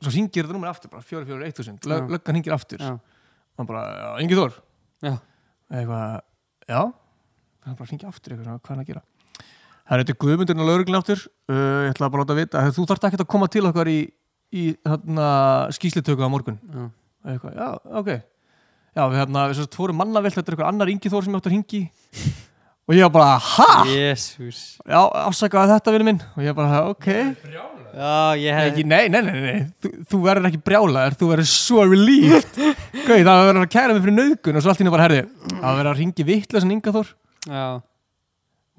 Speaker 2: svo hringir þetta nummer aftur bara, fjóri, fjóri, eitt þúsund,
Speaker 1: Já.
Speaker 2: löggan hringir aftur.
Speaker 1: Já,
Speaker 2: og hann bara, já, Ingi Þór. Eitthvað, já. Hann bara hringir aftur eitthvað, hvað er hann að gera? Það er þetta Guðmundurinn og lauruglun aftur. Uh, ég ætla bara að vita, þú þarft ekki að koma til okkar í, í skýslitöku á morgun.
Speaker 1: Já.
Speaker 2: eitthvað, já, ok. Já, við hérna, við fórum mannavilt þetta er eitthvað annar Ingi Þór sem að hringi og ég var bara, ha?
Speaker 1: Jésús.
Speaker 2: Já, afsakaði þetta vinur minn. Og ég bara, ok.
Speaker 1: Já, ég hef
Speaker 2: Ekki, nei, nei, nei, nei, Þú, þú verður ekki brjálaður, þú verður svo relieved. [laughs] Gauð, það verður að kæra mig fyrir nöðgun og svo allt í henni bara, herði, það verður að ringi vittlega Inga Þór,
Speaker 1: Já,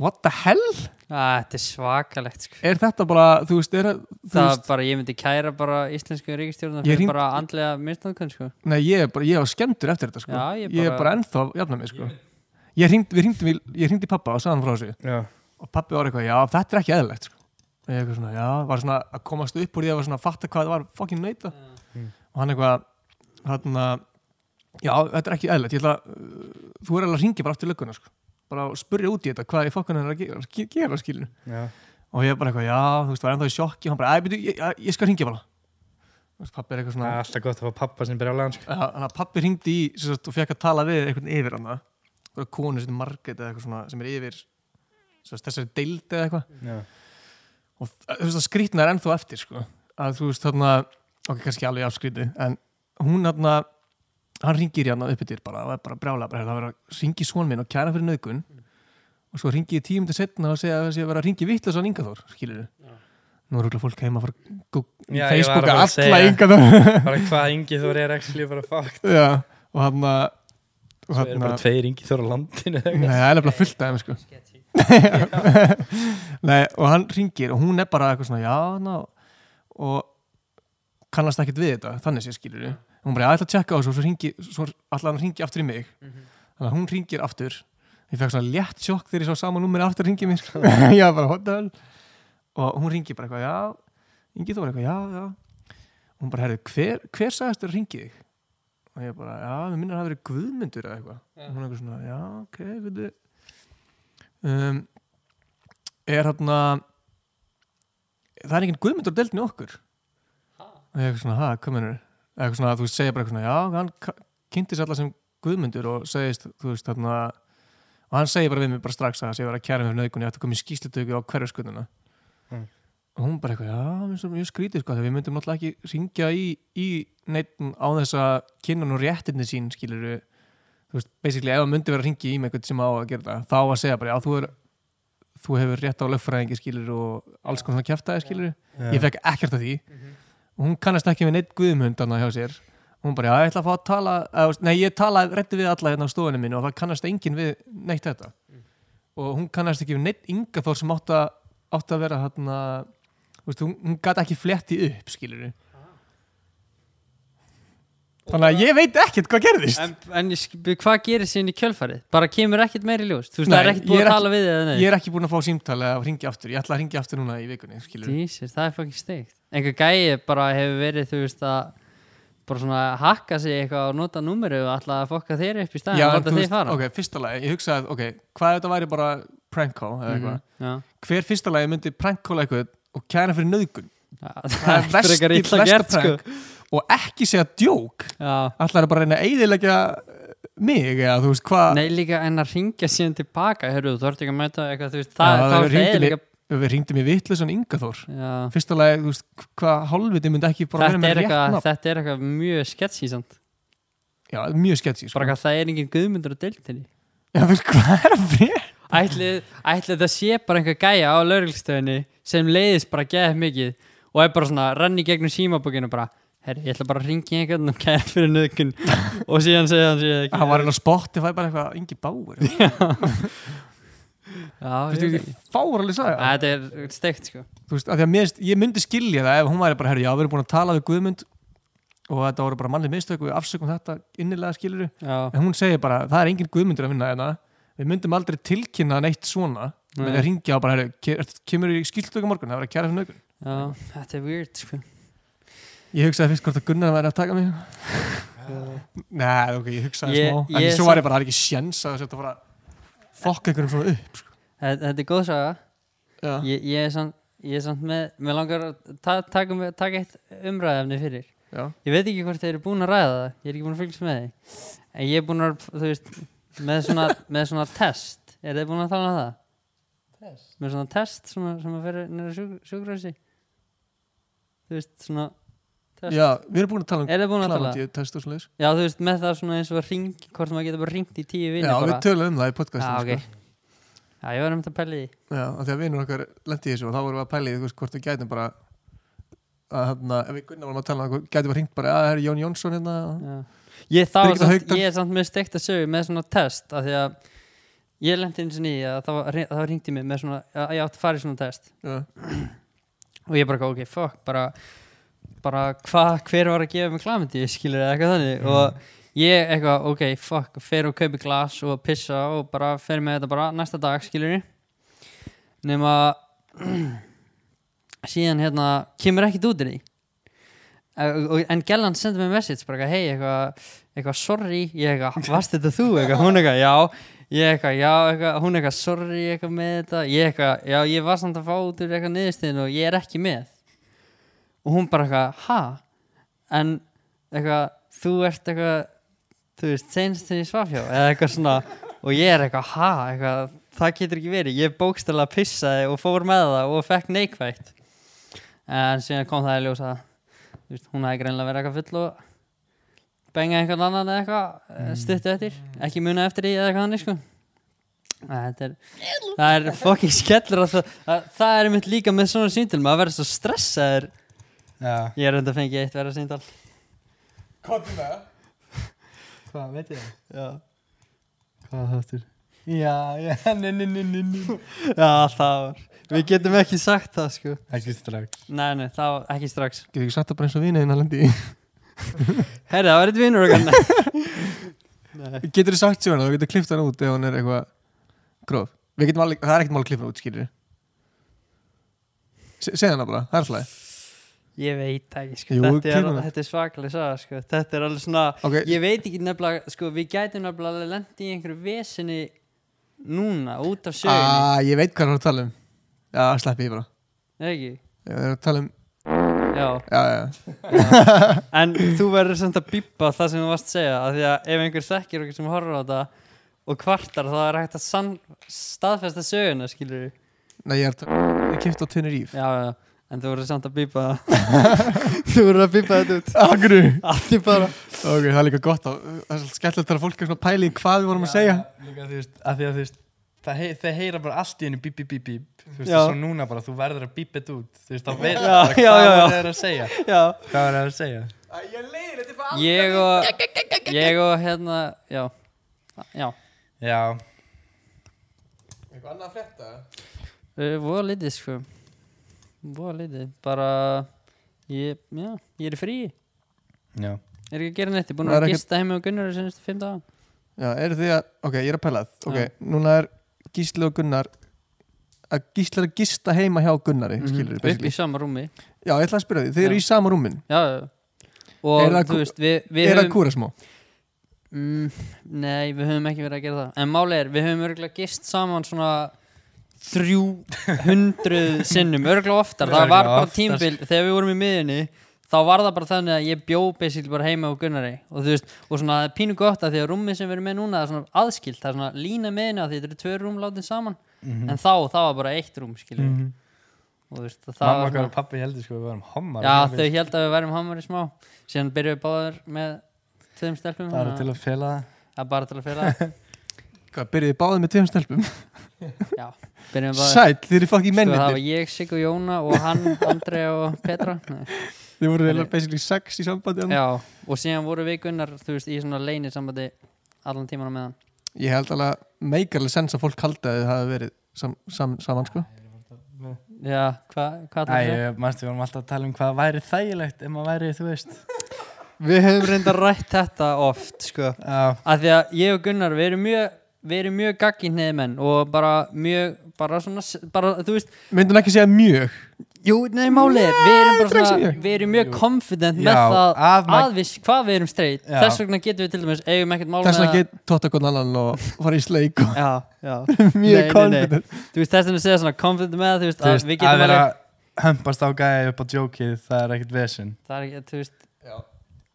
Speaker 2: what the hell?
Speaker 1: Á, þetta er svakalegt, sko.
Speaker 2: Er þetta bara, þú veist, er það, þú
Speaker 1: Það
Speaker 2: veist,
Speaker 1: er bara, ég myndi kæra bara íslensku ríkistjórnar
Speaker 2: Ég
Speaker 1: fyrir
Speaker 2: hring-
Speaker 1: bara andlega misnóðkun, sko.
Speaker 2: Nei, ég er bara, ég var skemmtur eftir þetta, sko.
Speaker 1: Já, ég
Speaker 2: Ég er
Speaker 1: bara-
Speaker 2: bara ennþá, jafna mig, sko Ég hringdi, pappa og sagði hann frá þessu
Speaker 3: Já.
Speaker 2: og pappi var eitthvað, já, þetta er ekki eðlilegt sko. eitthvað svona, já, var svona að komast upp úr því að var svona að fatta hvað það var fucking nöyta og hann eitthvað hann já, þetta er ekki eðlilegt ég ætla, uh, þú er alveg að ringi bara aftur lögguna sko. bara að spurja út í þetta hvað ég fokkan er að gera, ge- gera skilinu
Speaker 3: Já.
Speaker 2: og ég bara eitthvað, já, þú veist, var ennþá í sjokki og hann bara, æ, byrju, ég, ég, ég skal ringja bara pappi er eitthvað svona
Speaker 3: er alltaf gott að fá pappa sem byrja á.
Speaker 2: Já, þannig að pappi ringdi í og fekk að tala við einhvern yfir hann einhverja konu sem er Margrét eða eitthvað svona sem er yfir þessari deildi eða eitthvað
Speaker 3: Já.
Speaker 2: og þú veist að skrýtna er ennþá eftir sko. að þú veist þarna ok, kannski alveg afskrýti en hún þarna hann ringir í hann upp yfir bara og er bara brjála bara, það verður að ringi svon minn og kæra fyrir nöðgun og svo ringi ég tíum til setna og segja að það sé að vera að ringi vittlega svo Ingaþór skilur nú er rúglega fólk heima að fara að gú- í
Speaker 3: Já, ég var
Speaker 2: Facebook
Speaker 3: að
Speaker 2: að
Speaker 3: fara að
Speaker 2: alla
Speaker 3: segja.
Speaker 2: Ingaþór
Speaker 3: Bara hvað Ingi Þór er actually bara fucked
Speaker 2: já, og hann og
Speaker 3: Svo eru
Speaker 2: þarna-
Speaker 3: bara tveir Ingi Þór á landinu
Speaker 2: Nei, það er nefnilega fullt af þeim sko. [laughs] Nei, og hann ringir og hún er bara eitthvað svona, já, ná og kannast ekkert við þetta þannig sé skilur við hún bara, ég ætla að tjekka á þessu og svo ringi, svo ætla hann ringi aftur í mig. Þannig að hún ringir aftur. Ég fekk svona létt sjokk þegar ég sá sama númeri aftur að ringi mér sko. [laughs] já, bara, hell? Og hún ringir bara eitthvað, já Ingi þú var eitthvað, já, já. Og hún bara, herrðu, hver, hver sagðist þér að ringi þig og ég bara, já, mér minnir að það verið guðmyndur eða eitthvað.
Speaker 1: Já.
Speaker 2: og hún er eitthvað svona, já, ok, veitu. Um, er hérna það er engin guðmyndur að deildin okkur? Og ég eitthvað svona, ha, hvað mennur eitthvað svona, þú segja bara eitthvað svona, já, hann kynnti sér alla sem guðmyndur og segist, þú veist, þarna og hann segir bara við mig bara strax að það sé að kæra með nöðgun ég ætti að koma í skýslutöku á
Speaker 3: Mm.
Speaker 2: Og hún bara eitthvað, já, mér finnst það mjög skrítið sko, þegar við myndum náttúrulega ekki ringja í, í neitt á þess að kynna nú réttinni sín, skilur þú veist, basically, ef það myndi vera að ringja í með eitthvað sem á að gera það, þá að segja bara, já, þú, er, þú hefur rétt á lögfræðingi, skilur og alls konar svona kjaftaði, skilur ég fekk ekkert af því. Og hún kannast ekki við neitt guðmund þarna hjá sér. Hún bara, já, ég ætla að fá að tala eða, nei, ég tala rétti við alla hérna á stofunni mínu og það kannast enginn við neitt þetta. Og hún kannast ekki við neitt ynga þór sem átt að, átt að vera þú veist, hún, hún gæti ekki fletti upp, skilur þannig að ég veit ekkert hvað gerðist.
Speaker 1: En, en hvað gerir síðan í kjölfarið? Bara kemur ekkert meir í ljós? Þú veist, það er ekkert
Speaker 2: er
Speaker 1: að tala við eða nei?
Speaker 2: ég er ekki búin að fá símtal eða ringi aftur, ég ætla að ringi aftur núna í vikunni,
Speaker 1: Jesus, það er fucking steikt. Einhver gæi bara hefur verið, þú veist, að bara svona hakka sig eitthvað og nota númeru og ætla að fokka þeir upp í staðin
Speaker 2: Já,
Speaker 1: og láta þeir fara.
Speaker 2: ok, fyrsta lagi, ég hugsaði, ok, hvað og kæra fyrir nöðgun það er versta
Speaker 1: gert, sko.
Speaker 2: og ekki segja djók. Allar er bara að reyna að eiðilegja mig eða þú veist hvað
Speaker 1: nei líka en að ringja síðan tilbaka Hörru, þú ert ekki að mæta eitthvað, veist, það,
Speaker 2: það
Speaker 1: það,
Speaker 2: er
Speaker 1: það líka
Speaker 2: við ringdum í vitlausan Ingaþór
Speaker 1: Já,
Speaker 2: fyrsta lagi, þú veist, hvað hálfviti myndi ekki bara
Speaker 1: þetta
Speaker 2: með rétt nafn.
Speaker 1: þetta er eitthvað mjög sketchy samt.
Speaker 2: Já, mjög sketchy sko.
Speaker 1: Bara eitthvað, það er engin guðmundur á deildinni
Speaker 2: já, þú veist, hvað er að fyrir
Speaker 1: Ætli, ætli þetta sé bara einhver gæja á lauruglistöðinni sem leiðist bara geðið mikið og er bara svona renni gegnum símabókinu bara herri, ég ætla bara að ringi einhvern og kæra fyrir nöðkun [laughs] og síðan segja hann sé ekki
Speaker 2: hann var einn á Spotify bara eitthvað Ingi Báur þú [laughs]
Speaker 1: Já,
Speaker 2: veist,
Speaker 1: ég
Speaker 2: fáur alveg sagði
Speaker 1: Þetta er steikt sko.
Speaker 2: Þú veist, af því að mér, ég myndi skilja það ef hún væri bara, herri, já, við erum búin að tala við Guðmund og þetta voru bara mannið mistök og við afsökum þetta innilega skiluru
Speaker 1: Já,
Speaker 2: en hún segir bara, það er engin Guðmundur að vinna hérna. Við myndum aldrei tilkynna neitt svona með að ringja og bara, kemur í skiltöku morgun, það verður að kæra fyrir nögun
Speaker 1: já, þetta er weird sko.
Speaker 2: Ég hugsaði fyrst hvort að Gunnar væri að taka mig. Nei, ok, ég hugsaði
Speaker 1: Ég-
Speaker 2: smá. En
Speaker 1: ég
Speaker 2: svo var ég bara, það er ekki sjens að þetta bara fokka einhverjum svona upp sko.
Speaker 1: Þetta er góð saga. Ég, ég er samt, ég er samt með Mér langar að ta taka, með- taka eitt umræðefni fyrir.
Speaker 2: Já,
Speaker 1: Ég veit ekki hvort þeir eru búin að ræða það. Ég er ekki búin að fylgjast með því. En ég er búin að, þú veist með svona, með svona test. Er þið búin að tala um það?
Speaker 3: Test?
Speaker 1: Með svona test svona, sem að fyrir nýra sjúk, sjúkrasi Þú veist, svona test
Speaker 2: já, við erum búin að tala um
Speaker 1: Er þið búin að tala?
Speaker 2: test og svona
Speaker 1: Já, þú veist, með það svona eins og að ring Hvort maður getur bara ringt í tíu vinni
Speaker 2: Já,
Speaker 1: bara.
Speaker 2: við tölum um það í
Speaker 1: Já,
Speaker 2: podcastinu
Speaker 1: ok
Speaker 2: sko.
Speaker 1: Já, ég var um þetta að pæla í því
Speaker 2: Já, af því að vinur okkar lendi í þessu og þá vorum við að pæla í því, hvort við gætum bara að hérna, ef við Gunnar vorum að tala um það, gætum við hringt bara, að það er Jón Jónsson hérna
Speaker 1: Já. Ég,
Speaker 2: Birgitta
Speaker 1: samt, ég er samt með steikt að sögu með svona test af því að ég lendi eins og ný að það var, það var ringt í mig með svona að ég átti að fara í svona test.
Speaker 2: Já,
Speaker 1: og ég bara, ok, fuck, bara bara hvað, hver var að gefa mig klamandi skilur eða eitthvað þannig? Og ég eitthvað, ok, fuck, fer og kaupi glas og pissa og bara fer með þetta bara næsta dag, skilur nema [clears throat] síðan hérna kemur ekkit út í því. En Gellan sendi mig message bara hei, eitthvað, eitthvað sorry. Ég eitthvað, varst þetta þú, eitthvað, hún eitthvað já, ég eitthvað, já, eitthvað hún eitthvað, sorry, eitthvað með þetta. Ég eitthvað, já, ég var samt að fá út úr eitthvað niðurstíðin og ég er ekki með. Og hún bara eitthvað, ha? En eitthvað, þú ert eitthvað þú veist, senst þinn í svafjó eða eitthvað svona, og ég er eitthvað ha, eitthvað, það getur ekki verið. Ég bókstæðlega pissaði og fór með það og fekk neikvægt en síðan kom það í ljósa hún hefði greinlega verið eitthvað full og benga einhvern annan eða eitthvað mm. stuttu eftir, ekki muna eftir því eða eitthvað þannig sko er, það er fucking skellur að það, að, það er mitt líka með svona síntil maður verður svo stressaður
Speaker 3: Já.
Speaker 1: ég er enda að fengi eitt verða síntal
Speaker 2: Hvað er það?
Speaker 3: Hvað, veit ég það?
Speaker 1: já,
Speaker 3: Hvað þáttur? Já, já, [laughs] nei, nei, nei.
Speaker 1: já það var við getum ekki sagt það sko
Speaker 3: Ekki strax.
Speaker 1: nei, nei, það var ekki strax
Speaker 2: Getur ekki sagt það bara eins og vinaðinn að lendi í
Speaker 1: herri, það var eitt vinnur
Speaker 2: Getur þið sagt sér hana, þú getur klift hann út ef hann er eitthvað gróf. Alveg, það er ekkert mál að klippa hann út, skilur Se- Segðu hana bara, það er slæði
Speaker 1: Ég veit ekki, sko.
Speaker 2: Jú,
Speaker 1: þetta, er, þetta er svakalega saga, sko. Þetta er alveg svona,
Speaker 2: Ok,
Speaker 1: ég veit ekki nefnilega, sko, við gætum nefnilega alveg lendi í einhverju vesinni núna, út af sögunni,
Speaker 2: ah, ég veit hvað það er að tala um. Já, sleppi ég bara.
Speaker 1: Ekki?
Speaker 2: Ég er að tala um,
Speaker 1: en þú verður samt að bípa það sem þú varst að segja, af því að ef einhver þekkir okkur sem horfir á þetta og kvartar, þá er hægt að staðfesta söguna, skilur við.
Speaker 2: Nei, ég er að kipti á Tenerife
Speaker 1: Já, já, en þú verður samt að það. [laughs] þú verður að bípa þetta út.
Speaker 2: Akkur
Speaker 1: Að því bara.
Speaker 2: Ok, það er líka gott á, Það er svolítið skemmtilegt þegar fólk er svona að í hvað við vorum að segja
Speaker 3: Líka veist, af því að þú veist það hei, þeir heyra bara allt í henni bíp, bíp, bíp, bíp. Þú veist,
Speaker 1: Já.
Speaker 3: svo núna bara, þú verður að bípa þetta út. Þú veist, þá bara
Speaker 1: já,
Speaker 3: hvað það er að segja.
Speaker 1: Já.
Speaker 3: hvað er að segja.
Speaker 2: Ég leiði þetta fyrir
Speaker 1: Ég og, ég og hérna, já, já,
Speaker 3: já,
Speaker 2: Eitthvað annað að frétta?
Speaker 1: Uh, voða litið, sko. Voða litið, bara, ég, já, ég er frí.
Speaker 3: já,
Speaker 1: Er ekki að gera ég er búin
Speaker 2: Það er
Speaker 1: að gista heimi og Gunnar senstu fimm daga.
Speaker 2: Já, eru þið að, ok, ég er að pæla. Það Ok, núna er Gísli og Gunnar að Gísli er að gista heima hjá Gunnari mm
Speaker 1: Mhm, Upp í sama rúmi.
Speaker 2: Já, ég ætla að spyrja því, þið eru í sama rúmin
Speaker 1: Já, já. Og
Speaker 2: Er
Speaker 1: þú veist, við, við
Speaker 2: Er það
Speaker 1: höfum,
Speaker 2: kúra smá?
Speaker 1: mm, nei, við höfum ekki verið að gera það. En máli er, við höfum örgulega gist saman svona þrjú hundruð sinnum, örgulega oftar. Það var bara
Speaker 3: oftar.
Speaker 1: tímbil, þegar við vorum í miðinni, þá var það bara þannig að ég bjó basically bara heima á Gunnari. Og þú veist, og svona það pínu gott að því að rúmið sem við erum með núna er svona aðskilt, það er svona lína miðinni að því þetta eru tvö rúm látin saman.
Speaker 3: Mhm.
Speaker 1: En þá, það var bara eitt rúm, skiljum við.
Speaker 2: Mhm.
Speaker 1: Og þú veist, það
Speaker 3: mamma
Speaker 1: var svona-
Speaker 3: og pappi heldur sko við varum hommar
Speaker 1: Já, þau held að við værum hamar í smá síðan byrjuðum við báðir með tveim stelpum
Speaker 3: bara til að fela
Speaker 1: að bara til að fela [laughs]
Speaker 2: Hvað, byrjuði báðið með tveim stelpum? [laughs]
Speaker 1: já, byrjuðum báðir
Speaker 2: Sæll, þið eru fucking
Speaker 1: sko, það var ég, Siggu Jóna og hann, Andrei og Petra Nei.
Speaker 2: Þið voru eiginlega basically sex í sambandi þarna.
Speaker 1: já, og síðan voru við Gunnar þú veist, í svona leini sambandi allan tíman á meðan.
Speaker 2: Ég held alveg meikarlega sens að fólk haldi að þið hafi verið sam, sam, saman sko.
Speaker 1: Já, hvað hva
Speaker 3: Æ,
Speaker 1: það?
Speaker 3: ég- manstu, við varum alltaf að tala um hvað væri þægilegt ef maður væri, þú veist.
Speaker 1: Við höfum reyndar rætt þetta oft sko,
Speaker 3: Já,
Speaker 1: af því að ég og Gunnar við erum mjög við erum mjög gagginniði menn og bara mjög, bara svona bara, þú veist,
Speaker 2: Myndum ekki segja mjög?
Speaker 1: Jú, nei, málið er, við erum bara svona, við erum mjög
Speaker 3: Jú.
Speaker 1: confident með það
Speaker 3: að
Speaker 1: að við, hvað við erum straight
Speaker 3: Já.
Speaker 1: Þess vegna getum við til dæmis, eigum ekkert mál
Speaker 2: Þess
Speaker 1: með
Speaker 2: vegna get tótt okkur annan og fara í sleik og
Speaker 1: Já, já, [laughs]
Speaker 2: mjög
Speaker 1: Nei, nei, nei.
Speaker 2: confident.
Speaker 1: Þú veist þess vegna að segja svona confident með þú veist,
Speaker 3: þú
Speaker 1: að við
Speaker 3: að
Speaker 1: getum
Speaker 3: vera
Speaker 1: alveg
Speaker 3: hömpast á gæði upp á djókið, það er ekkert vesinn
Speaker 1: Það er ekki, þú veist,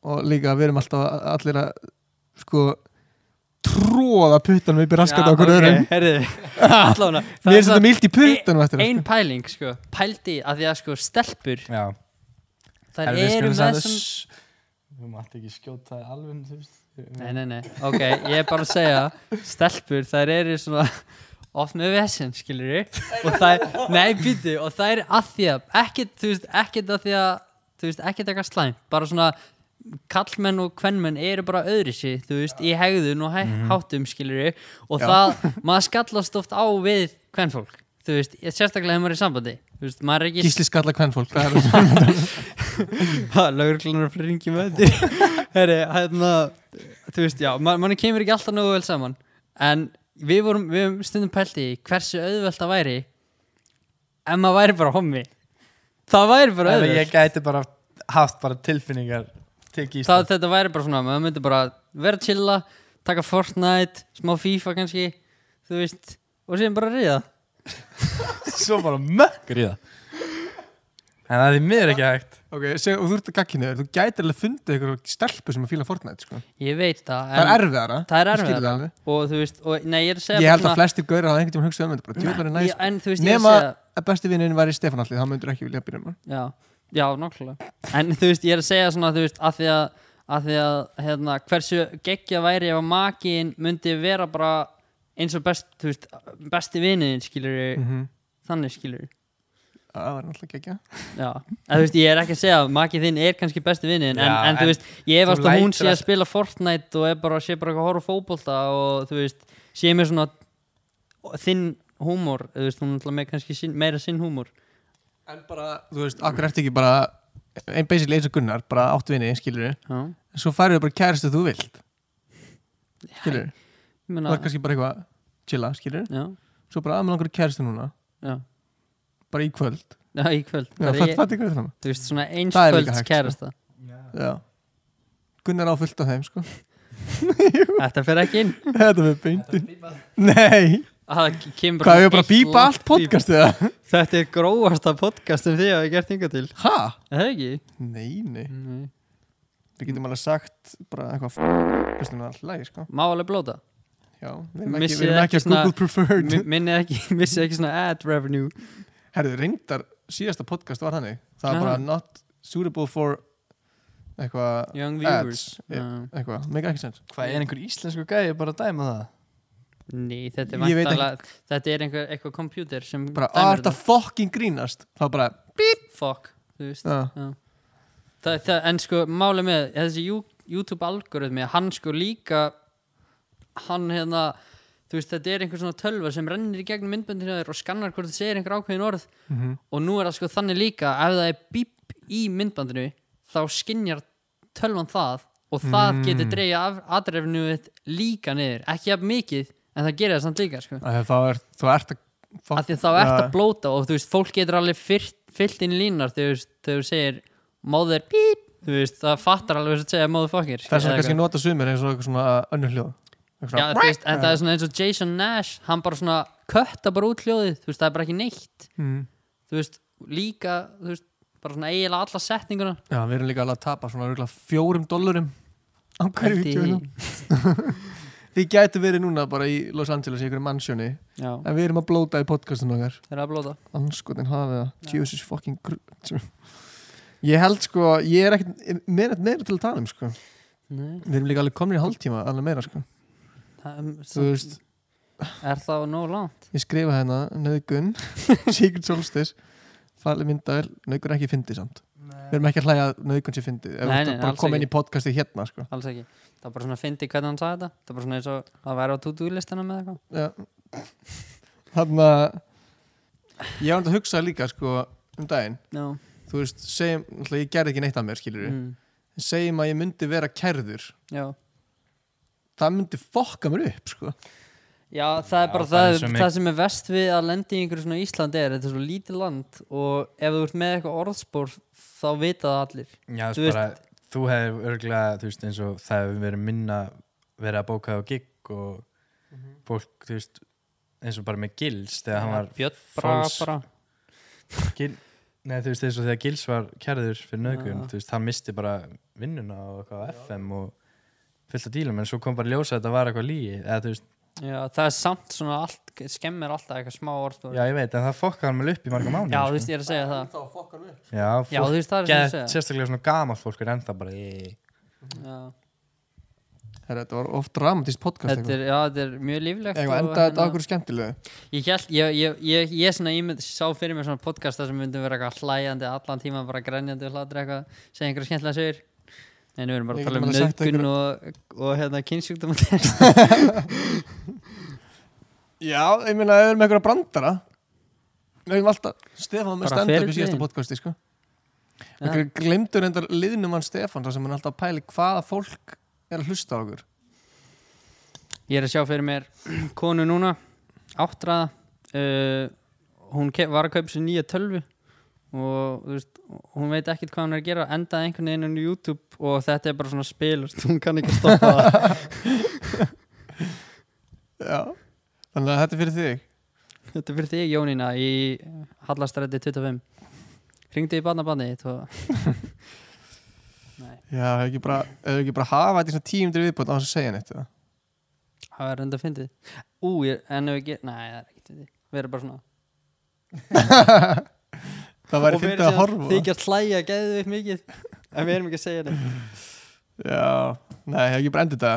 Speaker 2: og líka við erum alltaf allir að sko tróða puttanum upp í raskat á okkur öðrum.
Speaker 1: herriði [laughs] Allána,
Speaker 2: Mér er þetta mild í puttanum eftir
Speaker 1: Ein pæling, sko, pældi að því að sko stelpur,
Speaker 3: Já,
Speaker 1: þær
Speaker 3: Herra, við
Speaker 1: eru með sem
Speaker 3: þess Við mátti ekki skjóta alveg, þú veist.
Speaker 1: Nei, nei, nei, ok, ég er bara að segja Stelpur, þær eru svona oft með vesen, skilur við og það, nei, býtu, og það er að því að, ekkert, þú veist, ekkert að því að þú veist, ekkert eitthvað slæm bara svona, kallmenn og kvennmenn eru bara öðri sig, þú veist, í hegðun og hæ, háttum, skilur við og
Speaker 2: Já.
Speaker 1: það, maður skallast oft á við kvennfólk, þú veist, sérstaklega hefur maður er í sambandi, þú veist, maður er ekki
Speaker 2: Gísli skalla kvennfólk það er
Speaker 1: Laugurklunar fyrir ringi með þetta Herri, hérna Þú veist, já, man, manni kemur ekki alltaf nógu vel saman. En við vorum, við höfum stundum pælt í hversu auðvelt það væri Ef maður væri bara hommi. Það væri bara
Speaker 3: Ef
Speaker 1: auðvelt.
Speaker 3: ég gæti bara haft bara tilfinningar. til
Speaker 1: það, Þetta væri bara svona, maður myndi bara vera að chilla Taka Fortnite, smá FIFA kannski Þú veist, og síðan bara ríða. [laughs]
Speaker 3: Svo bara mökkur í það En það er miður ekki hægt.
Speaker 2: Ok, seg, og þú ert að gagginu þú gætir alveg fundið eitthvað stelpu sem að fíla Fortnite sko.
Speaker 1: Ég veit það
Speaker 2: það er erfiðara
Speaker 1: Það er erfiðara. Og þú veist, og, nei, ég er að segja
Speaker 2: ég held að flestir gaurar hafa einhvern tímann hugsað um þetta bara djúlar er næst.
Speaker 1: er að
Speaker 2: að besti vinnin væri Stefán Alli þá myndur ekki vilja byrja um hann
Speaker 1: Já, nákvæmlega. En þú veist, ég er að segja svona, þú veist, að því að, að, því að hérna, hversu geggja væri ef að makiðin myndi vera bara eins og best, þú veist, besti viniðin, skilur
Speaker 2: Mhm.
Speaker 1: þannig, skilur
Speaker 2: það var náttúrulega geggja
Speaker 1: Já, en þú veist, ég er ekki að segja að makið þinn er kannski besti viniðin, en, en, þú veist, ég efast
Speaker 3: þú
Speaker 1: að hún sé að spila Fortnite og er bara, sé bara eitthvað að horfa á fótbolta og þú veist, sé með svona þinn húmor, þú veist, hún er sín, meira sinn húmor
Speaker 2: en bara, þú veist, akkur ertu ekki bara einn basically eins og Gunnar, bara átt vinni skilur við,
Speaker 1: Já,
Speaker 2: en svo færðu bara kæristu þú vilt skilur
Speaker 1: ég
Speaker 2: það er kannski bara eitthvað chilla, skilur við,
Speaker 1: já,
Speaker 2: svo bara að með langar kæristu núna.
Speaker 1: Já,
Speaker 2: bara í kvöld,
Speaker 1: Já, í kvöld.
Speaker 2: Já,
Speaker 1: Það er
Speaker 2: fatt,
Speaker 1: ég-
Speaker 2: fatt ykkur þetta
Speaker 1: Þú veist, svona
Speaker 2: Það er líka
Speaker 1: einskvölds
Speaker 2: hægt, sko.
Speaker 1: kærasta.
Speaker 2: Já. Gunnar á fullt af þeim, sko.
Speaker 1: Þetta fer ekki inn. [laughs]
Speaker 2: Þetta með beintin Nei,
Speaker 1: Það
Speaker 2: hvað, ég bara að
Speaker 1: langt
Speaker 2: allt podcastið það?
Speaker 1: Þetta er grófasta podcast sem þið hafa gert yngar til
Speaker 2: Ha?
Speaker 1: Er Það ekki?
Speaker 2: Nei, nei
Speaker 1: Nei.
Speaker 2: Við getum alveg sagt bara eitthvað Veistu nú alltaf lægi, sko
Speaker 1: Má alveg blóta
Speaker 2: Já, við erum ekki, við
Speaker 1: ekki
Speaker 2: ekki að Google Preferred
Speaker 1: Mi- Minni ekki, [laughs] missi ekki svona ad revenue
Speaker 2: Herðu, reyndar, síðasta podcast var hannig Það var bara not suitable for eitthvað
Speaker 1: Young viewers
Speaker 2: ads
Speaker 1: Já.
Speaker 2: eitthvað, make ekki sens
Speaker 3: Hvað er einhver íslensku gæði bara að dæma það?
Speaker 1: Nei, þetta er vantalega Þetta er einhver, eitthvað computer sem
Speaker 2: bara,
Speaker 1: dæmir
Speaker 2: að þetta. fucking grínast? Þá bara,
Speaker 1: Fuck, þú veist.
Speaker 2: Já,
Speaker 1: Já. Það, það, en sko máli með þessi YouTube algoritmi hann sko líka hann hérna þú veist þetta er einhver svona tölva sem rennir í gegnum myndböndinu þér og skannar hvort það segir einhver ákveðin orð.
Speaker 2: Mhm.
Speaker 1: og nú er það sko þannig líka ef það er bíp í myndbandinu þá skinjar tölvan það og það
Speaker 2: Mm.
Speaker 1: getur dreigja aðrefnu líka niður, ekki jafn mikið en það gerir það samt líka sko.
Speaker 2: Er, þú ert að
Speaker 1: því að þá ert að blóta og þú veist, fólk getur alveg fyllt, fyllt inn línar þegar þú segir móður bíp, þú veist, það fattar alveg að segja móður fokkir
Speaker 2: þess að kannski nota sumir eins og eitthvað svona önnur hljóð.
Speaker 1: Já, veist, en það er svona eins og Jason Nash hann bara svona kötta bara út hljóðið þú veist, það er bara ekki neitt.
Speaker 2: Mm.
Speaker 1: þú veist, líka, þú veist bara svona eiginlega alla setninguna.
Speaker 2: Já, við erum líka alveg að tapa svona fjórum dollurum á hverju
Speaker 1: Pældi [laughs]
Speaker 2: við gætu verið núna bara í Los Angeles í einhverju mannsjóni en við erum að blóta í podcastinu okkar.
Speaker 1: Það er að blóta.
Speaker 2: Anskotin hafið það. Jesus fucking [laughs] ég held sko ég er ekkert meira, meira til að tala um sko.
Speaker 1: Nei,
Speaker 2: við erum líka alveg komin í hálftíma alveg meira sko.
Speaker 1: Það er,
Speaker 2: þú veist
Speaker 1: er það nóg langt?
Speaker 2: Ég skrifa hérna nöðgun [laughs] Secret Solstice falið myndaðil nöðgun er ekki fyndið samt við erum ekki að hlæja nöðgun sé fyndið ef þú bara koma inn í podcasti hérna sko.
Speaker 1: Alls ekki, það er bara svona fyndi hvernig hann sagði þetta. Það er bara svona eins og að væri á to-do listana með eitthvað.
Speaker 2: Þannig að ég var að hugsa líka sko um daginn.
Speaker 1: Já,
Speaker 2: þú veist, segjum, náttúrulega ég gerði ekki neitt að mér skilur
Speaker 1: mm,
Speaker 2: segjum að ég myndi vera kærður.
Speaker 1: Já.
Speaker 2: Það myndi fokka mér upp sko
Speaker 1: Já, það er
Speaker 3: Já,
Speaker 1: bara
Speaker 3: það
Speaker 1: það,
Speaker 3: er
Speaker 1: það, sem er vest við að lendi í einhverju svona Íslandi er, þetta er svo lítið land og ef þú ert með eitthvað orðspór þá vita það allir.
Speaker 3: Já,
Speaker 1: Þú
Speaker 3: veist bara, þú hefur örgulega, þú veist, eins og það hefur verið minna verið að bóka á gig og fólk, þú veist, eins og bara með Gils þegar hann var
Speaker 1: Björn
Speaker 3: false-
Speaker 1: bara
Speaker 3: Gil, Nei, þú veist, eins og þegar Gils var kærður fyrir nögun,
Speaker 1: Já.
Speaker 3: þú veist, hann misti bara vinnuna og eitthvað á FM og fullt af dílum, en svo kom bara ljósa að þetta var eitthvað lígi, eða þú veist,
Speaker 1: Já, það er samt svona allt, skemmir alltaf eitthvað smá orðspór
Speaker 3: já, ég veit, en það fokkaði hann með upp í marga mánu,
Speaker 1: Já, þú veist, ég er að segja það
Speaker 2: þá fokkar mér upp.
Speaker 3: Já,
Speaker 1: Já, þú veist, það er sem ég
Speaker 3: get,
Speaker 1: segja.
Speaker 3: sérstaklega svona gamalt fólk er ennþá bara í,
Speaker 1: Já,
Speaker 2: þetta var oft dramatist podcast
Speaker 1: þetta er, já, þetta er mjög líflegt
Speaker 2: eitthvað
Speaker 1: og
Speaker 2: enda þetta
Speaker 1: hérna-
Speaker 2: okkur skemmtilegu?
Speaker 1: Ég held, ég, ég, ég, ég svona ímynd, sá fyrir mér svona podcast þar sem myndum vera eitthvað hlæjandi allan tíma, bara grænjandi og hlátur eitthvað, segja einhverja skemmtilega sögur Nei, nú erum bara
Speaker 2: Við
Speaker 1: að tala um nöðgun og, og hérna kynnsjúkdóma. [laughs]
Speaker 2: Já, ég meina, ef við erum með eitthvað brandara við erum alltaf Stefán með stand-up í síðasta podcasti sko. Einhver glemdur endar liðnum hann Stefán þar sem hann alltaf að pæli hvaða fólk er að hlusta á okkur.
Speaker 1: Ég er að sjá fyrir mér [clears throat] konu núna, áttraða uh, hún var að kaupa sér nýja tölvu og veist, hún veit ekkert hvað hún er að gera endaði einhvern veginn inn á YouTube og þetta er bara svona spil og hún kann ekki stoppa það. [laughs]
Speaker 2: Já, þannig að þetta er fyrir þig?
Speaker 1: Þetta er fyrir þig Jónína í Hallastræti 25 Hringdu í [laughs] Nei,
Speaker 2: já, hefur ekki bara, hefur ekki bara hafa þetta í svona tíum til viðbútt á þess að segja neitt
Speaker 1: það er enda fyndið. Ú, ég, en ef ekki, nei, það er ekki fyndið. Við erum bara svona [laughs]
Speaker 2: það væri fyndið að horfa á það.
Speaker 1: Þykja hlæja, geðu upp mikið En við erum ekki að segja þetta
Speaker 2: já, nei, hefur ekki bara endið þetta.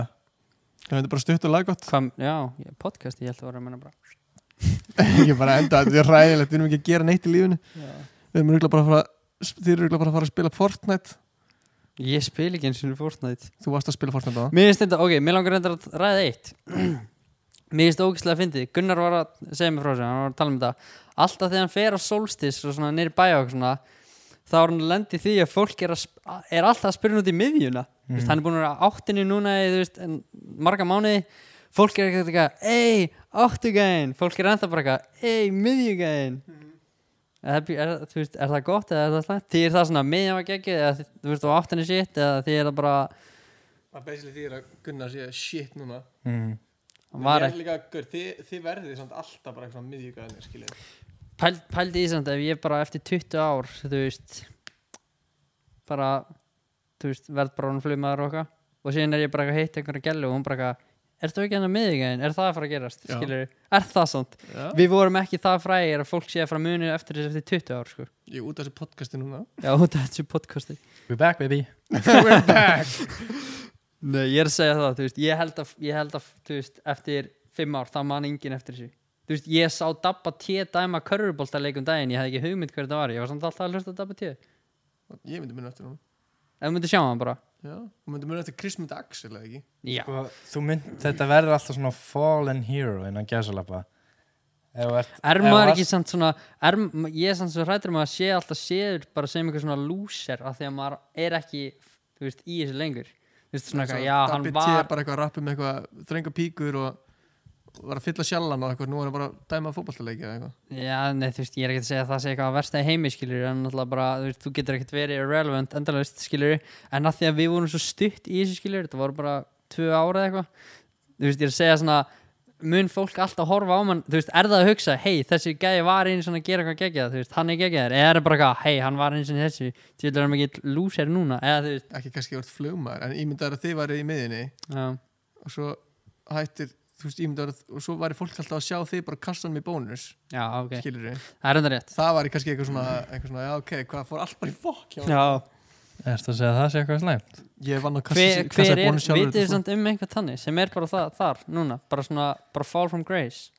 Speaker 2: Það er bara stutt og laggott.
Speaker 1: Já, ég- podcast, ég held að vera að menna bara. [laughs]
Speaker 2: Ekki bara enda, þetta er ræðilegt við erum ekki að gera neitt í lífinu. Við erum örugglega bara að fara þið eru örugglega bara að fara að spila Fortnite.
Speaker 1: Ég spil ekki eins og Fortnite.
Speaker 2: Þú varst að spila Fortnite á
Speaker 1: Mér finnst þetta, ok, mér langar að ræða eitt [clears throat] Mér finnst það ógæslega að fyndið. Gunnar var að segja mér frá sig, hann var að tala um þetta. Alltaf þegar hann fer á Solstis og svona nýri bæja og svona þá er hann lendið því að fólk er, að, er alltaf að spyrja út í miðjuna. Mm. veist, hann er búin að vera á áttinni núna í veist, marga mánuði. Fólk er ekkert eitthvað, ei, áttugæðin fólk er ennþá bara eitthvað, ei, miðjugæðin er, er, veist, er það gott eða er það slæmt? Því er það svona miðjan var geggið eða þú veist og áttinni sitt eða því er það bara
Speaker 2: Það er basically því að Gunnar sé shit núna.
Speaker 3: Mm.
Speaker 1: Hann var
Speaker 2: Ég
Speaker 1: ekki
Speaker 2: er líka, gaur, þið, þið verðið samt alltaf bara eitthvað miðjúgæðinir, skiljið
Speaker 1: pæl, pældi í samt ef ég bara eftir 20 ár þú veist bara þú veist verð bara hún flugmaður og okkar og síðan er ég bara eitthvað að hitta einhverja gælu og hún bara eitthvað er það ekki hennar miðvíkæðin, er það að fara að gerast? Skilur er það samt,
Speaker 2: Já.
Speaker 1: við vorum ekki það frægir að fólk sé að fara að muni eftir þessu eftir 20 ár sko,
Speaker 2: Ég er út af þessu podcasti núna.
Speaker 1: Já út af þessu podcasti.
Speaker 3: We're back baby. [laughs]
Speaker 2: We're back
Speaker 1: Nei, ég er að segja það, þú veist, ég held að, ég held að þú veist, eftir fimm ár, þá man enginn eftir þessu. Þú veist, ég sá Dabba T dæma körfuboltaleikum daginn, ég hafði ekki hugmynd hver þetta var, ég var samt alltaf að hlusta Dabba T. Ef
Speaker 2: Ég myndi muna eftir hún
Speaker 1: þú myndir sjá hann bara.
Speaker 2: Já, þú myndi muna eftir Krismund Axel eða ekki
Speaker 1: Já.
Speaker 3: sko, þú mynd, Þetta verður alltaf svona fallen hero innan gæsalappa Ef
Speaker 1: Er
Speaker 3: ef
Speaker 1: maður ekki samt svona, er, ég er samt svo hrættur um að sé alltaf séður bara sem eitthvað svona loser af því að maður er ekki, þú veist, í þessu lengur. Veist, svona já, hann
Speaker 2: Dabbi T
Speaker 1: var,
Speaker 2: bara eitthvað að rappa með eitthvað þrenga píkur og var að fylla sjallan og eitthvað Nú er hann bara að dæma fótballtaleiki eða eitthvað.
Speaker 1: Já, nei, þú veist, ég er ekki að segja að það sé eitthvað að versta í heimi, skilur, en náttúrulega bara, þú veist, þú getur ekkert verið irrelevant endalaust, skilur, en að því að við vorum svo stutt í þessu, skilur, þetta voru bara tvö ára eða eitthvað, þú veist, ég er að segja svona, mun fólk alltaf horfa á mann, veist, er það að hugsa, hei, þessi gæði var einu svona að gera eitthvað þú veist, hann er geggjaður, eða er það bara hei, hann var einu svona þessu, til er hann ekki lúser núna, eða veist,
Speaker 2: Ekki kannski vart flugmaður En ímyndaður að þið værið í miðinni
Speaker 1: já,
Speaker 2: og svo hættir þú veist, ímyndaður að og svo væri fólk alltaf að sjá þig bara kastan með bónus
Speaker 1: já, ok, það er enda rétt,
Speaker 2: það væri kannski eitthvað svona, eitthvað svona já ok, hvað fór allt bara í fokk honum?
Speaker 1: já,
Speaker 3: Ertu að segja að það sé eitthvað slæmt?
Speaker 2: ég vann að kassa,
Speaker 1: hver,
Speaker 2: kassa
Speaker 1: hver er,
Speaker 2: bónus sjálfur
Speaker 1: vitið þið samt um einhvern tannig, sem er bara það, þar, núna, bara svona, bara fall from grace,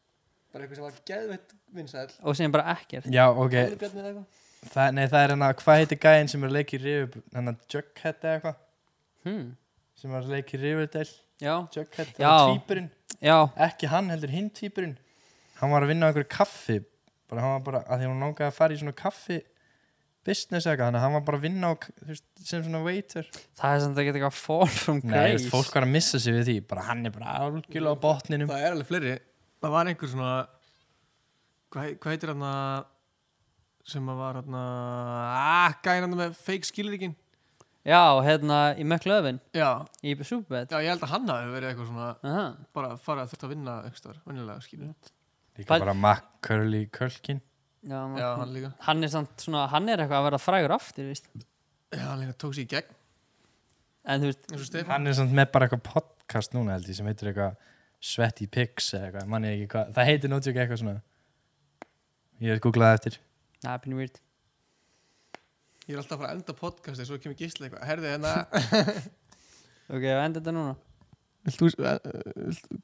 Speaker 2: bara eitthvað sem var geðveitt vinsæl
Speaker 1: og síðan bara ekkert,
Speaker 3: Já, ok.
Speaker 2: Bjarni eða eitthvað?
Speaker 3: Það, Nei, það er hérna, hvað heitir gæinn sem er í River Hérna Jughead eða eitthvað?
Speaker 1: Hmm,
Speaker 3: sem er í Riverdale.
Speaker 1: Já,
Speaker 3: Jughead,
Speaker 1: Já.
Speaker 3: það var tvíburinn.
Speaker 1: Já,
Speaker 3: Ekki hann heldur hinn tvíburinn. Hann var að vinna á einhverju kaffi. Bara, hann var bara, að því hann langaði að fara í svona kaffi business eða eitthvað, þannig að hann var bara að vinna á, þú veist, sem svona waiter.
Speaker 1: Það er samt að geta eitthvað fall from
Speaker 3: Nei,
Speaker 1: grace,
Speaker 3: veist, fólk var að missa sig við því bara hann er bara algjörlega á botninum.
Speaker 2: Það er alveg fleiri. Það var einhver svona hvað, hvað heitir hann sem að var hann að gæði hann með fake skilríkin?
Speaker 1: Já, hérna, í McLovin,
Speaker 2: já,
Speaker 1: í Superbad,
Speaker 2: já, ég held að hann hafi verið eitthvað svona
Speaker 1: aha,
Speaker 2: bara að fara að þurft að vinna eitthvað, venjulega skilur
Speaker 3: Líka
Speaker 1: Pæl-
Speaker 3: bara Mac Curly Kölkin
Speaker 1: já,
Speaker 2: já, hann líka.
Speaker 1: Hann er samt svona, hann er eitthvað að vera frægur aftur, víst,
Speaker 2: já, hann líka tók sér í gegn.
Speaker 1: En þú veist,
Speaker 3: Hann er samt með bara eitthvað podcast núna held ég sem heitir eitthvað Sweaty Pigs eða eitthvað, manni ekki hvað það heitir nótjók eitthvað svona. Ég hef googlað eftir.
Speaker 1: Það er pínu weird,
Speaker 2: ég er alltaf að fara að enda podcasti svo kemur gísla eitthvað. Herði hérna. [laughs]
Speaker 1: Ok, og enda þetta núna,
Speaker 2: vilt,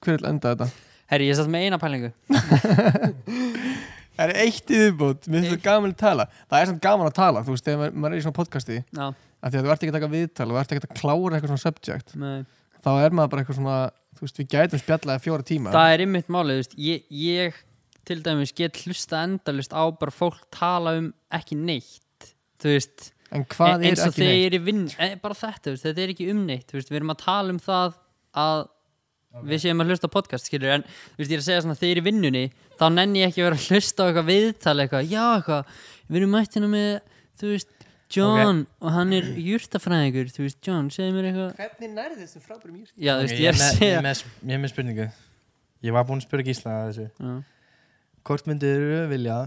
Speaker 2: hver vil enda þetta?
Speaker 1: Herri, ég satt með eina pælingu, [laughs]
Speaker 2: Það er eitt í viðbútt, mér finnst það gaman að tala. Það er samt gaman að tala, þú veist, þegar maður, maður er í svona podcasti.
Speaker 1: Já,
Speaker 2: af Því að þú ert ekki að taka viðtal, þú ert ekki að klára eitthvað svona subject.
Speaker 1: Með
Speaker 2: Þá er maður bara eitthvað svona, þú veist, við gætum spjallaði fjóra tíma.
Speaker 1: Það er ymmit málið, þú veist, ég, ég til dæmis get hlusta endalust á bara fólk tala um ekki neitt þú veist,
Speaker 2: En hvað
Speaker 1: e-
Speaker 2: er ekki neitt?
Speaker 1: þeir í vinn e, bara þetta, þetta er ekki um neitt við erum að tala um það að við séum að hlusta podcast, skilur en þú veist, ég er að segja svona, þeir í vinnunni þá nenni ég ekki að vera að hlusta á eitthvað viðtal eitthvað, já, eitthvað, við erum mættina með þú veist, John og hann er jurtafræðingur, þú veist, John segðu mér eitthvað,
Speaker 2: Hvernig nærði þessum frábærum júrt?
Speaker 1: já, þú veist, ég er að
Speaker 3: með,
Speaker 1: segja
Speaker 3: ég, með, ég er með spurningu. Ég var búinn að spyrja Gísla að þessu.
Speaker 1: Já.
Speaker 3: Hvort myndir vilja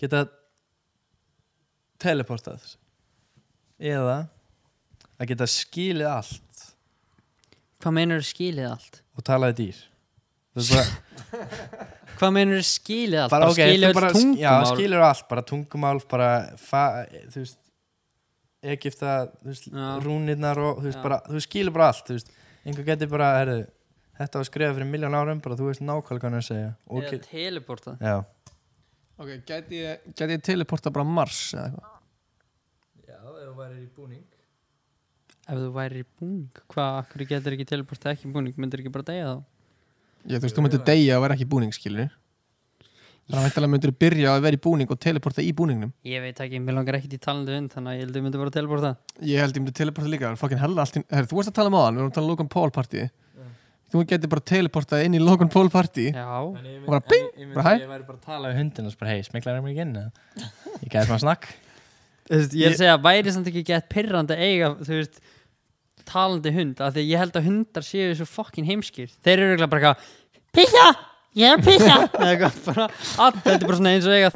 Speaker 3: geta teleportað? Eða að geta skilið allt
Speaker 1: hvað meinur skilið allt?
Speaker 3: Og talaði dýr. Það [laughs]
Speaker 1: hvað meinur skilið allt,
Speaker 3: bara,
Speaker 1: bara,
Speaker 3: ok,
Speaker 1: skilið
Speaker 3: bara,
Speaker 1: tungumál.
Speaker 3: Já, skilur allt, bara tungumál bara, fa, þú veist Egipta, þú veist,
Speaker 1: Já.
Speaker 3: rúnirnar og þú veist,
Speaker 1: Já.
Speaker 3: bara, þú skilur bara allt, þú veist. Einhver getur bara, herru, þetta var skrifað fyrir miljón árum, bara þú veist nákvæmlega hann að segja. Og
Speaker 1: eða
Speaker 3: get,
Speaker 1: teleporta
Speaker 3: já,
Speaker 2: Ok, gæti ég, gæti ég teleporta bara Mars eða eitthvað?
Speaker 3: já, ef þú væri í búning
Speaker 1: ef þú væri í búning, hvað, akkur getur ekki teleporta ekki í búning, myndir ekki bara deyja þá?
Speaker 2: Ég, þú veist, þú myndir deyja að vera ekki í búning, skilur Þannig að væntalega myndir byrja að vera í búning og teleporta í búningnum.
Speaker 1: Ég veit ekki, mér langar ekkert í talandi vind þannig að ég held að ég myndi bara teleporta.
Speaker 2: Ég held ég myndi teleporta líka, fucking hella allt í- Herri, Þú varst að tala um aðan, við vorum að tala um Logan Paul party. Þú getur bara teleportað inn í Logan Paul party.
Speaker 1: Já,
Speaker 2: Og bara bing, bara hæ.
Speaker 3: Ég væri bara að tala við hundin og bara hei, smiklar
Speaker 1: veist, ég er að segja, væri samt ekki gett pirrandi að eiga, þú veist, talandi hund, af því ég held að hundar séu svo fokkin heimskir. Þeir eru eiginlega bara eitthvað, pissa, ég er. [laughs] Eða eitthvað, bara, að, þetta er bara svona eins og eiga,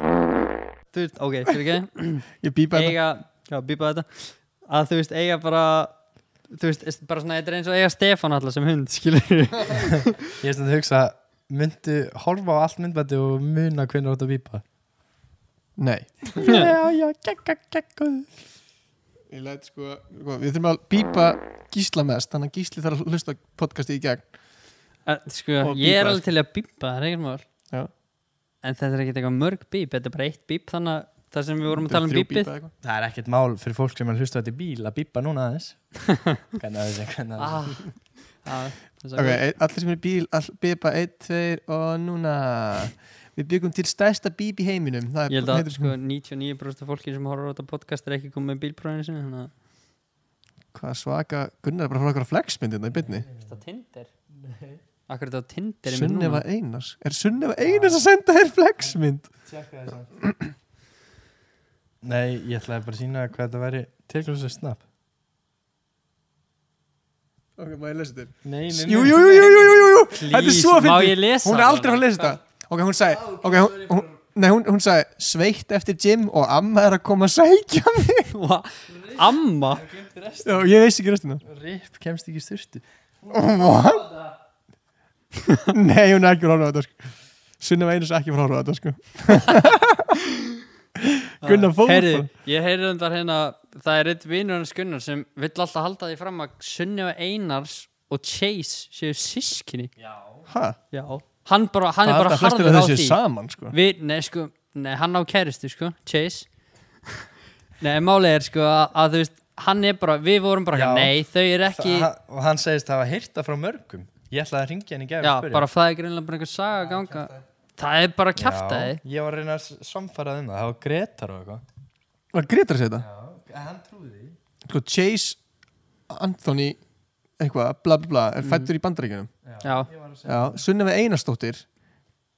Speaker 1: þú veist, ok, fyrir [clears throat] ekki,
Speaker 2: Ég býpa þetta
Speaker 1: já, býpa þetta, að þú veist, eiga bara, þú veist, bara svona, þetta er eins og eiga Stefán alltaf sem hund, skilur. [laughs]
Speaker 3: Ég er stundum að hugsa, myndu horfa á allt myndbætti og muna hvernig þú átt að bípa
Speaker 2: Nei.
Speaker 3: Já, já, gekka, gekka
Speaker 2: Ég læt sko, sko Við þurfum að býpa gísla mest Þannig að gísli þarf að hlusta podcasti í gegn.
Speaker 1: Að, sko,
Speaker 2: Og
Speaker 1: ég er
Speaker 2: bípa,
Speaker 1: alveg til að bípa, það er ekkert mál.
Speaker 2: Já.
Speaker 1: En þetta er ekkert eitthvað mörg bíp, þetta er bara eitt bíp, þannig að það sem við vorum að tala um
Speaker 2: þrjú
Speaker 1: bípið.
Speaker 2: bípa eitthvað.
Speaker 3: Það er ekkert mál fyrir fólk sem er að hlusta þetta í bíl að bípa núna aðeins. [laughs] Hvernig að þessi, hvernig að
Speaker 1: Ah, ah, það er
Speaker 2: Ok,
Speaker 1: svo
Speaker 2: ein- allir sem er í bíl all, Býpa, einn, tveir og núna Við byggum til stærsta bíp í heiminum. Það er-
Speaker 1: Ég held að sko 99% af fólki sem horfður á þetta podcast er ekki komið með bílprófinu sinni að
Speaker 2: Hvað svaka Gunnar er bara frá okkur fleksmyndina í byrni
Speaker 1: Þetta Tinder? Akkur þetta á er
Speaker 2: Sunneva
Speaker 1: núna
Speaker 2: Einars. Er Sunneva Einars að senda þér fleksmynd?
Speaker 3: Nei, ég ætlaði bara að sína hvað þetta væri tilkvæmst snab
Speaker 2: Ok, má ég lesa þetta?
Speaker 3: Nei,
Speaker 2: Jú, jú, jú, jú, jú, jú, jú. Þetta er svo
Speaker 1: má
Speaker 2: fyndið.
Speaker 1: ég lesa
Speaker 2: Hún er aldrei að að lesa þetta Ok, hún sagði Ok, hún, hún, nei, hún, hún sagði Sveitt eftir gym og amma er að koma að sækja mig
Speaker 1: Hva? Amma?
Speaker 2: Já, ég veist ekki restina
Speaker 3: Rip kemst ekki í styrtu
Speaker 2: What? [laughs] Nei, hún er ekki frá þetta sko. Sunneva Einars er ekki frá þetta sko. [laughs] Gunnar fór bara.
Speaker 1: ég heyrði um þar hérna Það er eitt vinur hans Gunnar sem vill alltaf halda því fram að Sunneva Einars og Chase séu sískinni
Speaker 2: Ha?
Speaker 1: Já Hann, bara, hann
Speaker 2: Það
Speaker 1: er bara harður
Speaker 2: að
Speaker 1: á því.
Speaker 2: saman sko.
Speaker 1: Við, nei sko, nei hann á kæristu sko, Chase. Nei, málið er sko að, að þú veist, hann er bara, við vorum bara,
Speaker 3: Já.
Speaker 1: nei, þau eru ekki
Speaker 3: Þa, Og hann segist hafa hýrta frá mörgum. Ég ætlaði að ringja henni í gæri
Speaker 1: Já, bara það er greinlega bara einhver saga að ganga. Það er bara kjaftaði
Speaker 3: Ég var að reyna að samfara um það. Það var Gretar og eitthvað.
Speaker 2: Var Gretar að segja þetta?
Speaker 3: Já, hann trúði því.
Speaker 2: Sko, Chase Anthony eitthvað, bla bla bla, er fættur í bandaríkjunum.
Speaker 1: Já,
Speaker 2: Já, Sunneva Einarsdóttir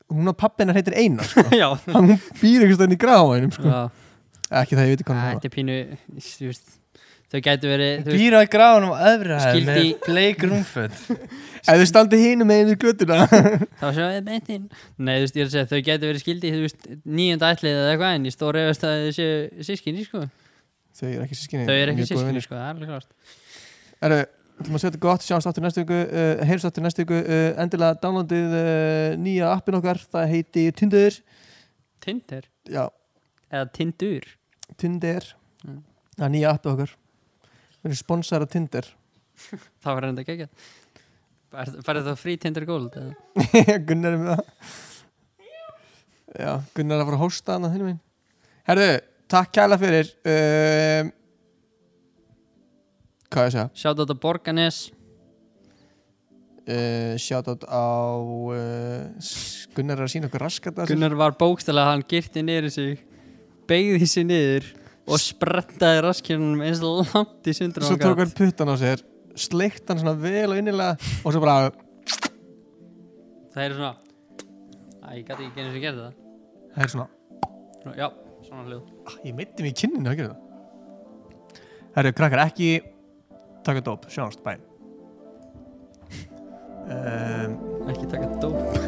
Speaker 2: hún og pappina heitir Einar sko. [laughs] hún býr einhvers stöðin í gráðvænum sko. ekki það ég veit hvað hann
Speaker 1: Þetta er pínu, veist Þau gætu verið, þú veist
Speaker 3: Býra í gráðunum á öðru
Speaker 1: Skildi
Speaker 3: bleik rúmföld [laughs]
Speaker 2: ef þið standi hinum með einu göttuna [laughs]
Speaker 1: þá séu við beintin Nei, þú veist, ég er að segja, þau gætu verið skildi, þú veist, níunda ætlið eða eitthvað en í stóri að þau séu sískinni, sko.
Speaker 2: Þau eru ekki sískinni
Speaker 1: Þau eru ekki sískinni, sko, það er alveg klart
Speaker 2: þú maður segja þetta gott, sjáumst áttur næstu viku uh, heyrst áttur næstu viku, uh, endilega downloadið uh, nýja appin okkar, það heiti Tinder.
Speaker 1: Tinder,
Speaker 2: já,
Speaker 1: eða Tindur?
Speaker 2: Tinder.
Speaker 1: Mm.
Speaker 2: það er nýja appið okkar. Við erum sponsor af Tinder. [laughs]
Speaker 1: Það var reynda ekki Færði það frí Tinder Gold? [laughs]
Speaker 2: Gunnar er með það. Já, Gunnar er að fara að hósta hann að þínum minn. Herðu, takk kæla fyrir um, hvað er að segja
Speaker 1: Sjátt á Borganes.
Speaker 2: Uh, shoutout á uh, Gunnar er að sína okkur raskat
Speaker 1: Gunnar var bókstælega hann girti niður sig beigði sig niður og sprettaði raskjörnum eins og langt í sundur
Speaker 2: svo tók hann puttan á sér sleikt hann svona vel og innilega og svo bara
Speaker 1: Það er svona Æ, ég gæti ekki einu sem gerði það.
Speaker 2: Það er svona.
Speaker 1: Já, svona hljóð.
Speaker 2: Ah, ég mitti mig í kinninu að gera það. Herru, krakkar, ekki Takk að dóp, sjónast, bæ um, Ekki takk að dóp.